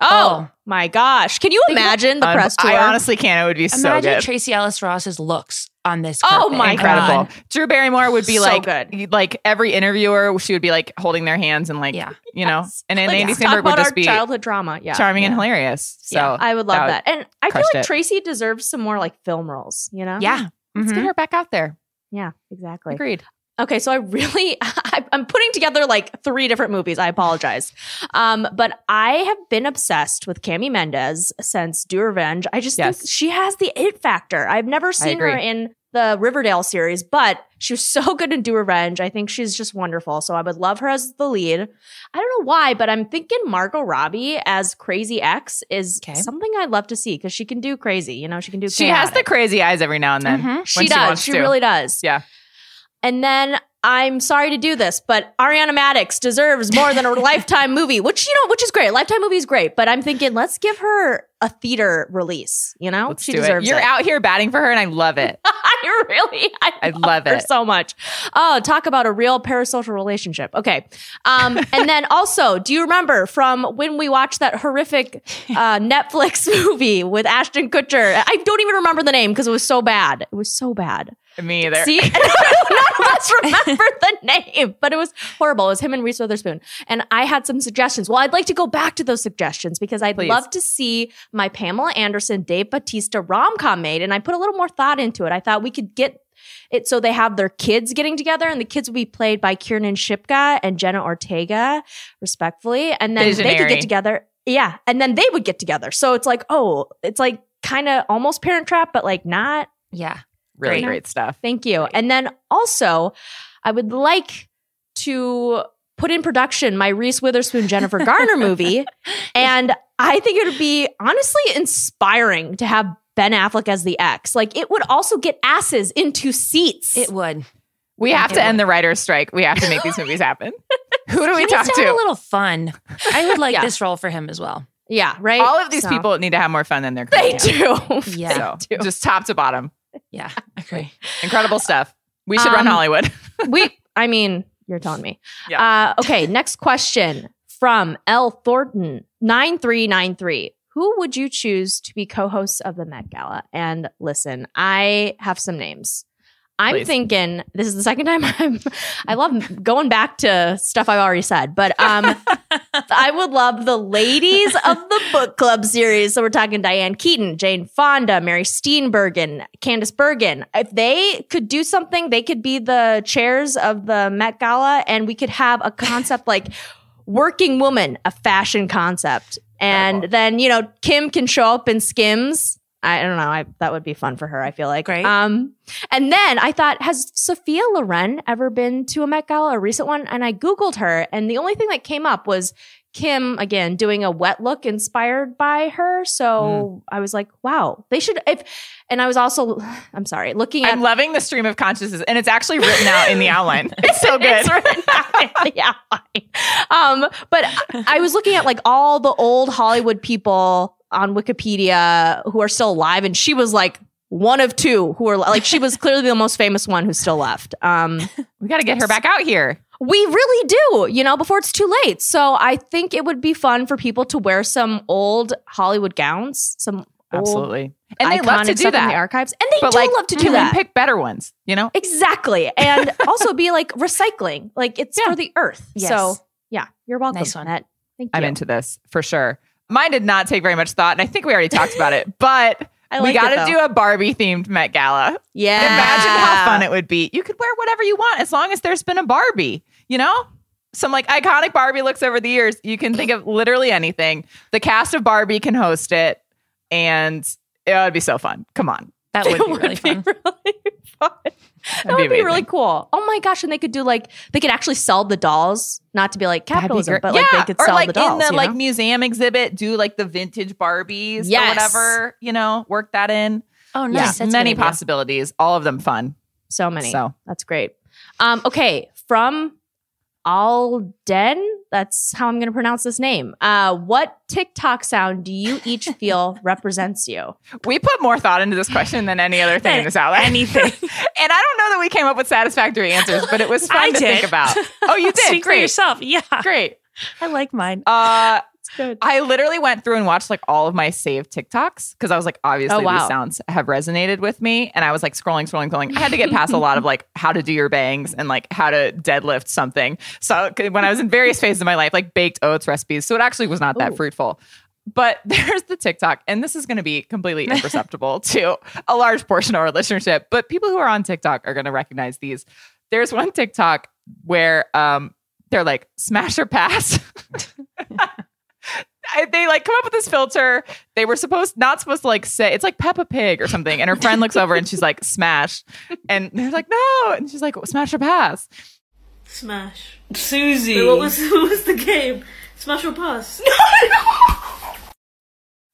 Oh, Oh. my gosh. Can you imagine the Um, press tour? I honestly can't. It would be so good. Imagine good. Tracee Ellis Ross's looks on this. Oh my Incredible. God. Drew Barrymore would be So like, good. like every interviewer, she would be like holding their hands and like, Yeah. you know, Yes. and then Like, Andy let's Samberg would just be childhood drama. Yeah. charming and hilarious. So Yeah, I would love that that. And I feel like it. Tracee deserves some more like film roles, you know? Yeah. let's Mhm. get her back out there. Yeah, exactly. Agreed. Okay, so I really I, I'm putting together like three different movies. I apologize, um, but I have been obsessed with Cami Mendes since Do Revenge. I just Yes. think she has the it factor. I've never seen her in the Riverdale series, but she was so good in Do Revenge. I think she's just wonderful. So I would love her as the lead. I don't know why, but I'm thinking Margot Robbie as Crazy X is Okay. something I'd love to see because she can do crazy. You know, she can do. She has the crazy eyes every now and then. Mhm. when She does. She to. really does. Yeah. And then I'm sorry to do this, but Ariana Madix deserves more than a lifetime movie, which you know, which is great. Lifetime movie is great, but I'm thinking let's give her a theater release. You know, Let's she do it. You're it. out here batting for her, and I love it. I really, I, I love her it. so much. Oh, talk about a real parasocial relationship. Okay, um, and then also, do you remember from when we watched that horrific uh, Netflix movie with Ashton Kutcher? I don't even remember the name because it was so bad. It was so bad. Me either. See, us remember the name, but it was horrible. It was him and Reese Witherspoon. And I had some suggestions. Well, I'd like to go back to those suggestions because I'd Please. love to see my Pamela Anderson, Dave Bautista rom com made. And I put a little more thought into it. I thought we could get it so they have their kids getting together, and the kids will be played by Kiernan Shipka and Jenna Ortega, respectfully. And then they could get together. Yeah. And then they would get together. So it's like, oh, it's like kind of almost parent trap, but like not. Yeah. Really Great. great stuff. Thank you. And then also, I would like to put in production my Reese Witherspoon Jennifer Garner movie. And I think it would be honestly inspiring to have Ben Affleck as the ex. Like it would also get asses into seats. It would. We have It to would. end the writers' strike. We have to make these movies happen. Who do we He talk needs to have a little fun. I would like Yeah. this role for him as well. yeah, right. All of these So- people need to have more fun than they're They do. Yeah. So, just top to bottom. Yeah. Agree. Incredible stuff. We should run Um, Hollywood. we. I mean, you're telling me. Yeah. Uh, okay. Next question from L Thornton nine three nine three. Who would you choose to be co-hosts of the Met Gala? And listen, I have some names. I'm Please. thinking this is the second time I'm. I love going back to stuff I've already said, but um, I would love the ladies of the book club series. So we're talking Diane Keaton, Jane Fonda, Mary Steenburgen, Candice Bergen. If they could do something, they could be the chairs of the Met Gala, and we could have a concept like working woman, a fashion concept, and then you know Kim can show up in Skims. I don't know. I, that would be fun for her. I feel like. Great. Um, and then I thought, has Sophia Loren ever been to a Met Gala, a recent one? And I Googled her, and the only thing that came up was Kim again doing a wet look inspired by her. So I was like, wow, they should. If and I was also, I'm sorry, looking at I'm loving the stream of consciousness, and it's actually written out in the outline. It's so good. It's written out in the outline. Um, but I was looking at like all the old Hollywood people on Wikipedia who are still alive, and she was like one of two who are like she was clearly the most famous one who's still left. Um, we got to get her back out here. we really do, you know, before it's too late. So I think it would be fun for people to wear some old Hollywood gowns, some old Absolutely. And they love to do that in the archives, and they But do like, love to do that. pick better ones, you know? Exactly. And also be like recycling. Like it's Yeah. for the earth. Yes. So yeah, you're welcome. Nice one. Annette. Thank you. I'm into this for sure. Mine did not take very much thought, and I think we already talked about it, but I we got to do a Barbie themed Met Gala. Yeah. Imagine how fun it would be. You could wear whatever you want as long as there's been a Barbie, you know? Some like iconic Barbie looks over the years. You can think of literally anything. The cast of Barbie can host it, and it would be so fun. Come on. That would be really fun. really fun. That would be really cool. Oh my gosh! And they could do like they could actually sell the dolls, not to be like be capitalism, great. but like Yeah, they could or sell like the dolls. in the you like museum exhibit, do like the vintage Barbies or whatever, you know, work that in. Oh, Yeah, nice. That's many possibilities, all of them fun. so many. So That's great. Um, okay, from Alden. That's how I'm going to pronounce this name. Uh, what TikTok sound do you each feel represents you? We put more thought into this question than any other thing in this outlet. Anything. and I don't know that we came up with satisfactory answers, but it was fun I to did. think about. Oh, you did. Speak for yourself. Yeah. Great. I like mine. Uh, good. I literally went through and watched like all of my saved TikToks because I was like, obviously Oh, wow. these sounds have resonated with me. And I was like scrolling, scrolling, scrolling. I had to get past a lot of like how to do your bangs and like how to deadlift something. So when I was in various phases of my life, like baked oats recipes. So it actually was not that Ooh. fruitful. But there's the TikTok, and this is going to be completely imperceptible to a large portion of our listenership. But people who are on TikTok are going to recognize these. There's one TikTok where um, they're like smash or pass. I, they like come up with this filter. They were supposed not supposed to like say it's like Peppa Pig or something. And her friend looks over and she's like smash, and they're like no, and she's like smash or pass. Smash. Susie. what was what was the game? Smash or pass?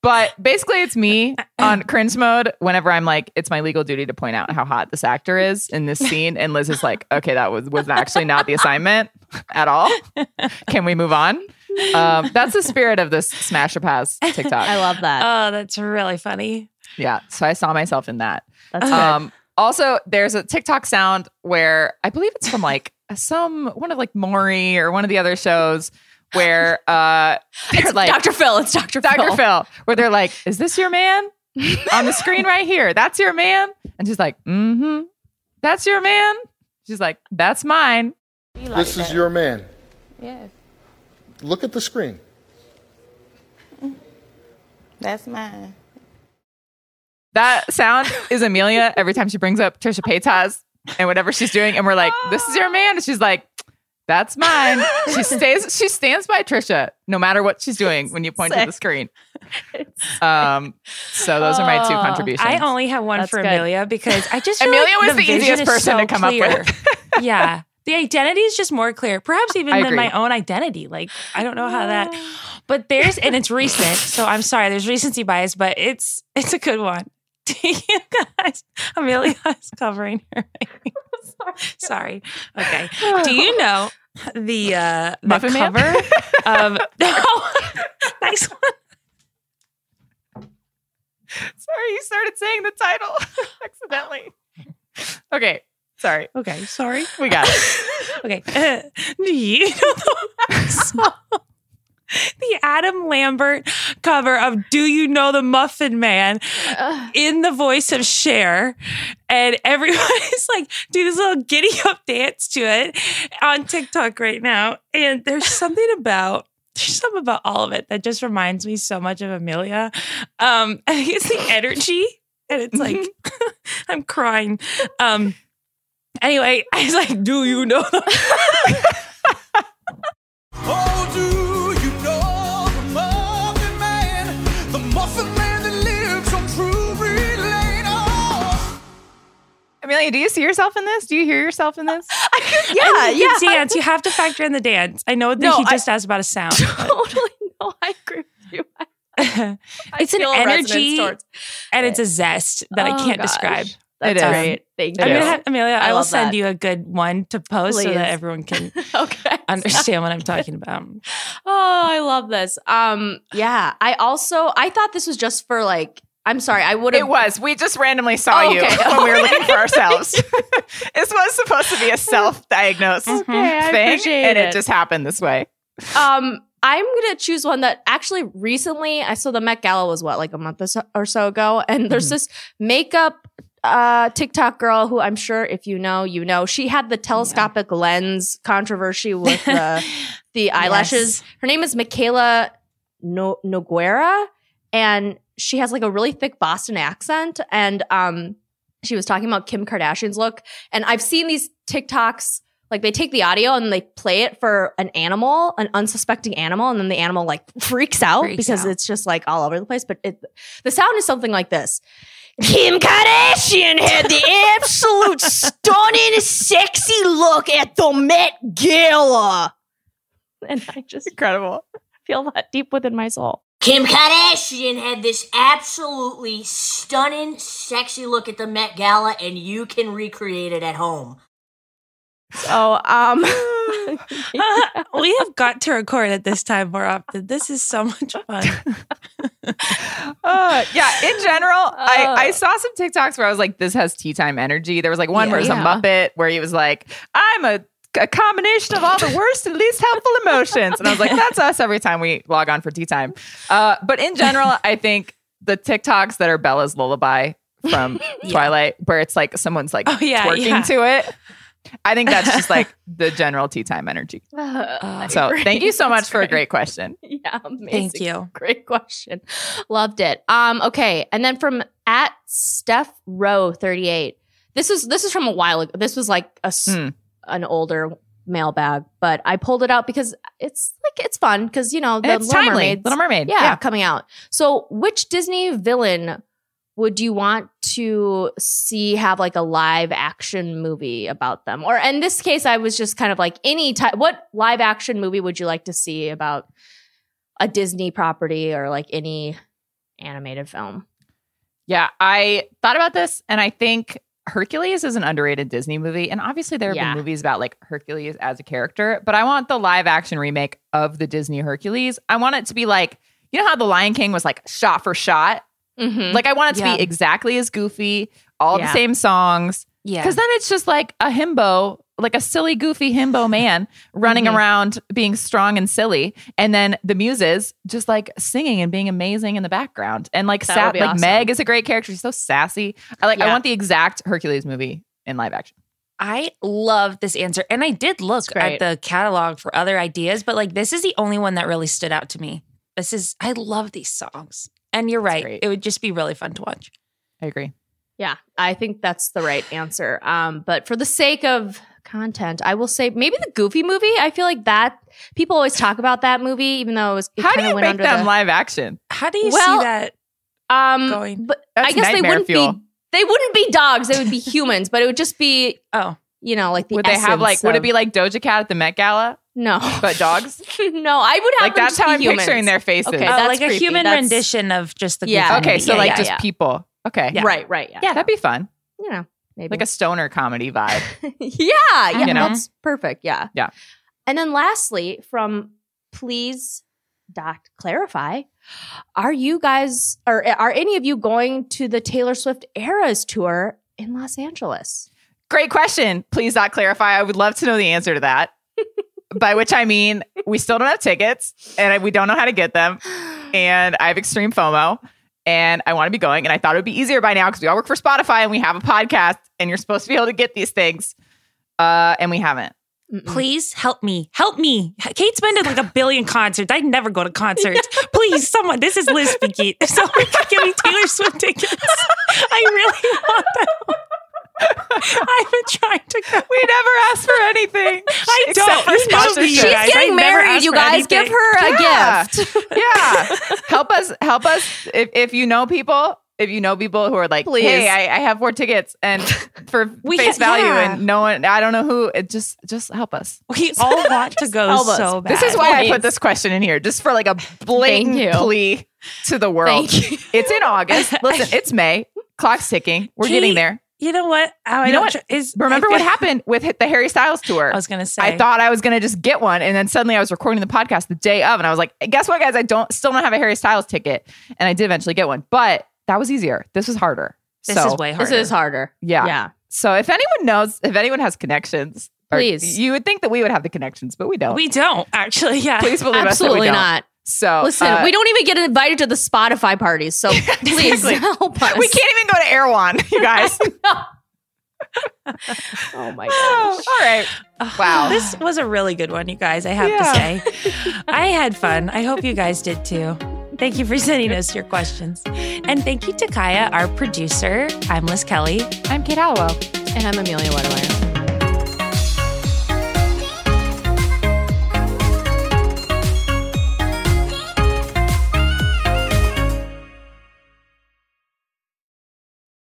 But basically, it's me on cringe mode whenever I'm like, it's my legal duty to point out how hot this actor is in this scene. And Liz is like, okay, that was was actually not the assignment at all. Can we move on? Um, that's the spirit of this smash or pass TikTok. I love that. Oh, that's really funny. yeah. So I saw myself in that. That's good. Um, also, there's a TikTok sound where I believe it's from like some one of like Maury or one of the other shows where uh they're like Dr. Phil. It's Dr. Phil. Dr. Phil, where they're like, "Is this your man?" On the screen right here, that's your man, and she's like, "Mm-hmm, that's your man." She's like, "That's mine." This is your man. Yeah. Look at the screen. That's mine. That sound is Amelia every time she brings up Trisha Paytas and whatever she's doing, and we're like, "This is your man," and she's like, "That's mine." She stays. She stands by Trisha no matter what she's doing when you point to the screen. Um. So those are my two contributions. I only have one That's for good. Amelia because I just feel Amelia like was the vision easiest person so to come up with. yeah. The identity is just more clear, perhaps even I than agree. my own identity. Like, I don't know how that, but there's, and it's recent. So I'm sorry, there's recency bias, but it's, it's a good one. Do you guys, Amelia is covering her. sorry. Okay. Do you know the, uh, the Muffin Man? cover of, no, nice one. Sorry, you started saying the title accidentally. Okay, sorry. Okay. Sorry. We got it. Okay. Uh, do you know the? The Adam Lambert cover of Do You Know the Muffin Man in the voice of Cher. And everyone is like, do this little giddy up dance to it on TikTok right now. And there's something about there's something about all of it that just reminds me so much of Amelia. Um, I think it's the energy. And it's like I'm crying. Um anyway, I was like, do you know the Oh, do you know the Muffin Man? The Muffin Man that lives on Drury Lane. Oh. Amelia, do you see yourself in this? Do you hear yourself in this? yeah, And you yeah. can dance. You have to factor in the dance. I know that No, he I- just asked about a sound. I totally. No, I agree with you. I it's an feel a resonance energy towards- and it's a zest that I Oh, can't gosh. describe. That's It is. great. Thank you. I'm It gonna is. have, Amelia, I I, will send that. you a good one to post so that everyone can okay. understand what I'm talking about. Oh, I love this. Um, yeah. I also I thought this was just for like. I'm sorry. I would have. It was. We just randomly saw Oh, you when we were looking for ourselves. this was supposed to be a self-diagnosed Okay, I thing, appreciate and it. it. just happened this way. Um, I'm gonna choose one that actually recently I saw the Met Gala was what like a month or so, or so ago, and there's this makeup uh TikTok girl who I'm sure if you know you know she had the telescopic lens controversy with the the eyelashes. Her name is Mikayla no- Nogueira, and she has like a really thick Boston accent, and um she was talking about Kim Kardashian's look, and I've seen these TikToks like they take the audio and they play it for an animal, an unsuspecting animal, and then the animal like freaks out Freaks because out. it's just like all over the place. But it, the sound is something like this. Kim Kardashian had the absolute stunning, sexy look at the Met Gala. And I just Incredible. feel that deep within my soul. Kim Kardashian had this absolutely stunning, sexy look at the Met Gala, and you can recreate it at home. So, um, we have got to record at this time more often. This is so much fun. Uh, yeah, in general, I, I saw some TikToks where I was like, this has tea time energy. There was like one Yeah. where it was Yeah. a Muppet where he was like, I'm a, a combination of all the worst and least helpful emotions. And I was like, that's us every time we log on for tea time. Uh, but in general, I think the TikToks that are Bella's lullaby from Twilight, where it's like someone's like Oh, yeah, twerking yeah. to it. I think that's just like the general tea time energy. Uh, So great. thank you so much That's for a great. great question. Yeah, amazing. Thank you. Great question. Loved it. Um, okay, and then from at Steph Rowe thirty eight. This is this is from a while ago. This was like a s- Mm. an older mailbag, but I pulled it out because it's like it's fun because you know the it's Little timely. Mermaids, Little Mermaid. yeah, yeah. coming out. So, which Disney villain would you want to see have like a live action movie about them? Or in this case, I was just kind of like any type. What live action movie would you like to see about a Disney property or like any animated film? Yeah, I thought about this and I think Hercules is an underrated Disney movie. And obviously, there have Yeah. been movies about like Hercules as a character, but I want the live action remake of the Disney Hercules. I want it to be like, you know how The Lion King was like shot for shot? Mm-hmm. Like, I want it to Yeah. be exactly as goofy, all Yeah. the same songs. Yeah. Because then it's just like a himbo, like a silly, goofy himbo man running Mhm. around being strong and silly. And then the muses just like singing and being amazing in the background. And like, sa- like awesome. Meg is a great character. She's so sassy. I like, I want the exact Hercules movie in live action. I love this answer. And I did look at the catalog for other ideas, but like this is the only one that really stood out to me. This is, I love these songs. And you're right. great. It would just be really fun to watch. I agree. Yeah, I think that's the right answer. Um, but for the sake of content, I will say maybe the Goofy movie. I feel like that people always talk about that movie, even though it was it How do kinda you went make them the, live action? How do you Well, see that um, going? But That's I guess they wouldn't fuel. be they wouldn't be dogs. They would be humans, but it would just be Oh, you know like the Would they have like, essence would it be like Doja Cat at the Met Gala, no but dogs? no? I would have like, them that's just how be I'm humans. picturing their faces. Okay, oh that's like a human That's- rendition of just the Yeah. Goofy okay, so Yeah, like yeah, just yeah. people. Okay. Yeah. Right, right, yeah, Yeah, that'd be fun. you know maybe Like a stoner comedy vibe. yeah, yeah, You know? that's perfect. Yeah. Yeah. And then lastly, from please dot clarify, are you guys or are any of you going to the Taylor Swift Eras tour in Los Angeles? Great question. Please dot clarify. I would love to know the answer to that. By which I mean, we still don't have tickets and we don't know how to get them. And I have extreme FOMO and I want to be going. And I thought it would be easier by now because we all work for Spotify and we have a podcast and you're supposed to be able to get these things. Uh, and we haven't. Please help me. Help me. Kate's been to like a billion concerts. I never go to concerts. Please, someone. This is Liz speaking. If someone could give me Taylor Swift tickets, I really want them. I've been trying to go. We never asked for anything. I except don't. for sponsorship. She's. Getting married, you guys. Give her a Yeah. gift. yeah. help us. Help us. If, if you know people, if you know people who are like, Please. hey, I, I have four tickets and for We face ha- value yeah. and no one, I don't know who, it just, just help us. We all want to go so bad. This is why I put this question in here, just for like a blatant plea to the world. Thank you. It's in August. Listen, it's May. Clock's ticking. We're Kate, getting there. You know what? How I You know don't what? tr- Is Remember I what happened with the Harry Styles tour? I was gonna say. I thought I was gonna just get one, and then suddenly I was recording the podcast the day of, and I was like, "Guess what, guys? I don't still don't have a Harry Styles ticket." And I did eventually get one, but that was easier. This was harder. this So, is way harder. This is harder. Yeah. Yeah. So if anyone knows, if anyone has connections, Please. you would think that we would have the connections, but we don't. We don't actually. Yeah. Please believe us Absolutely we don't. not. So Listen, uh, we don't even get invited to the Spotify parties, so please help us. We can't even go to Erewhon, you guys. Oh my Oh, gosh. all right. Wow. This was a really good one, you guys. I have Yeah. to say. I had fun. I hope you guys did too. Thank you for sending us your questions. And thank you to Kaya, our producer. I'm Liz Kelly. I'm Kate Halliwell. And I'm Amelia Wedemeyer.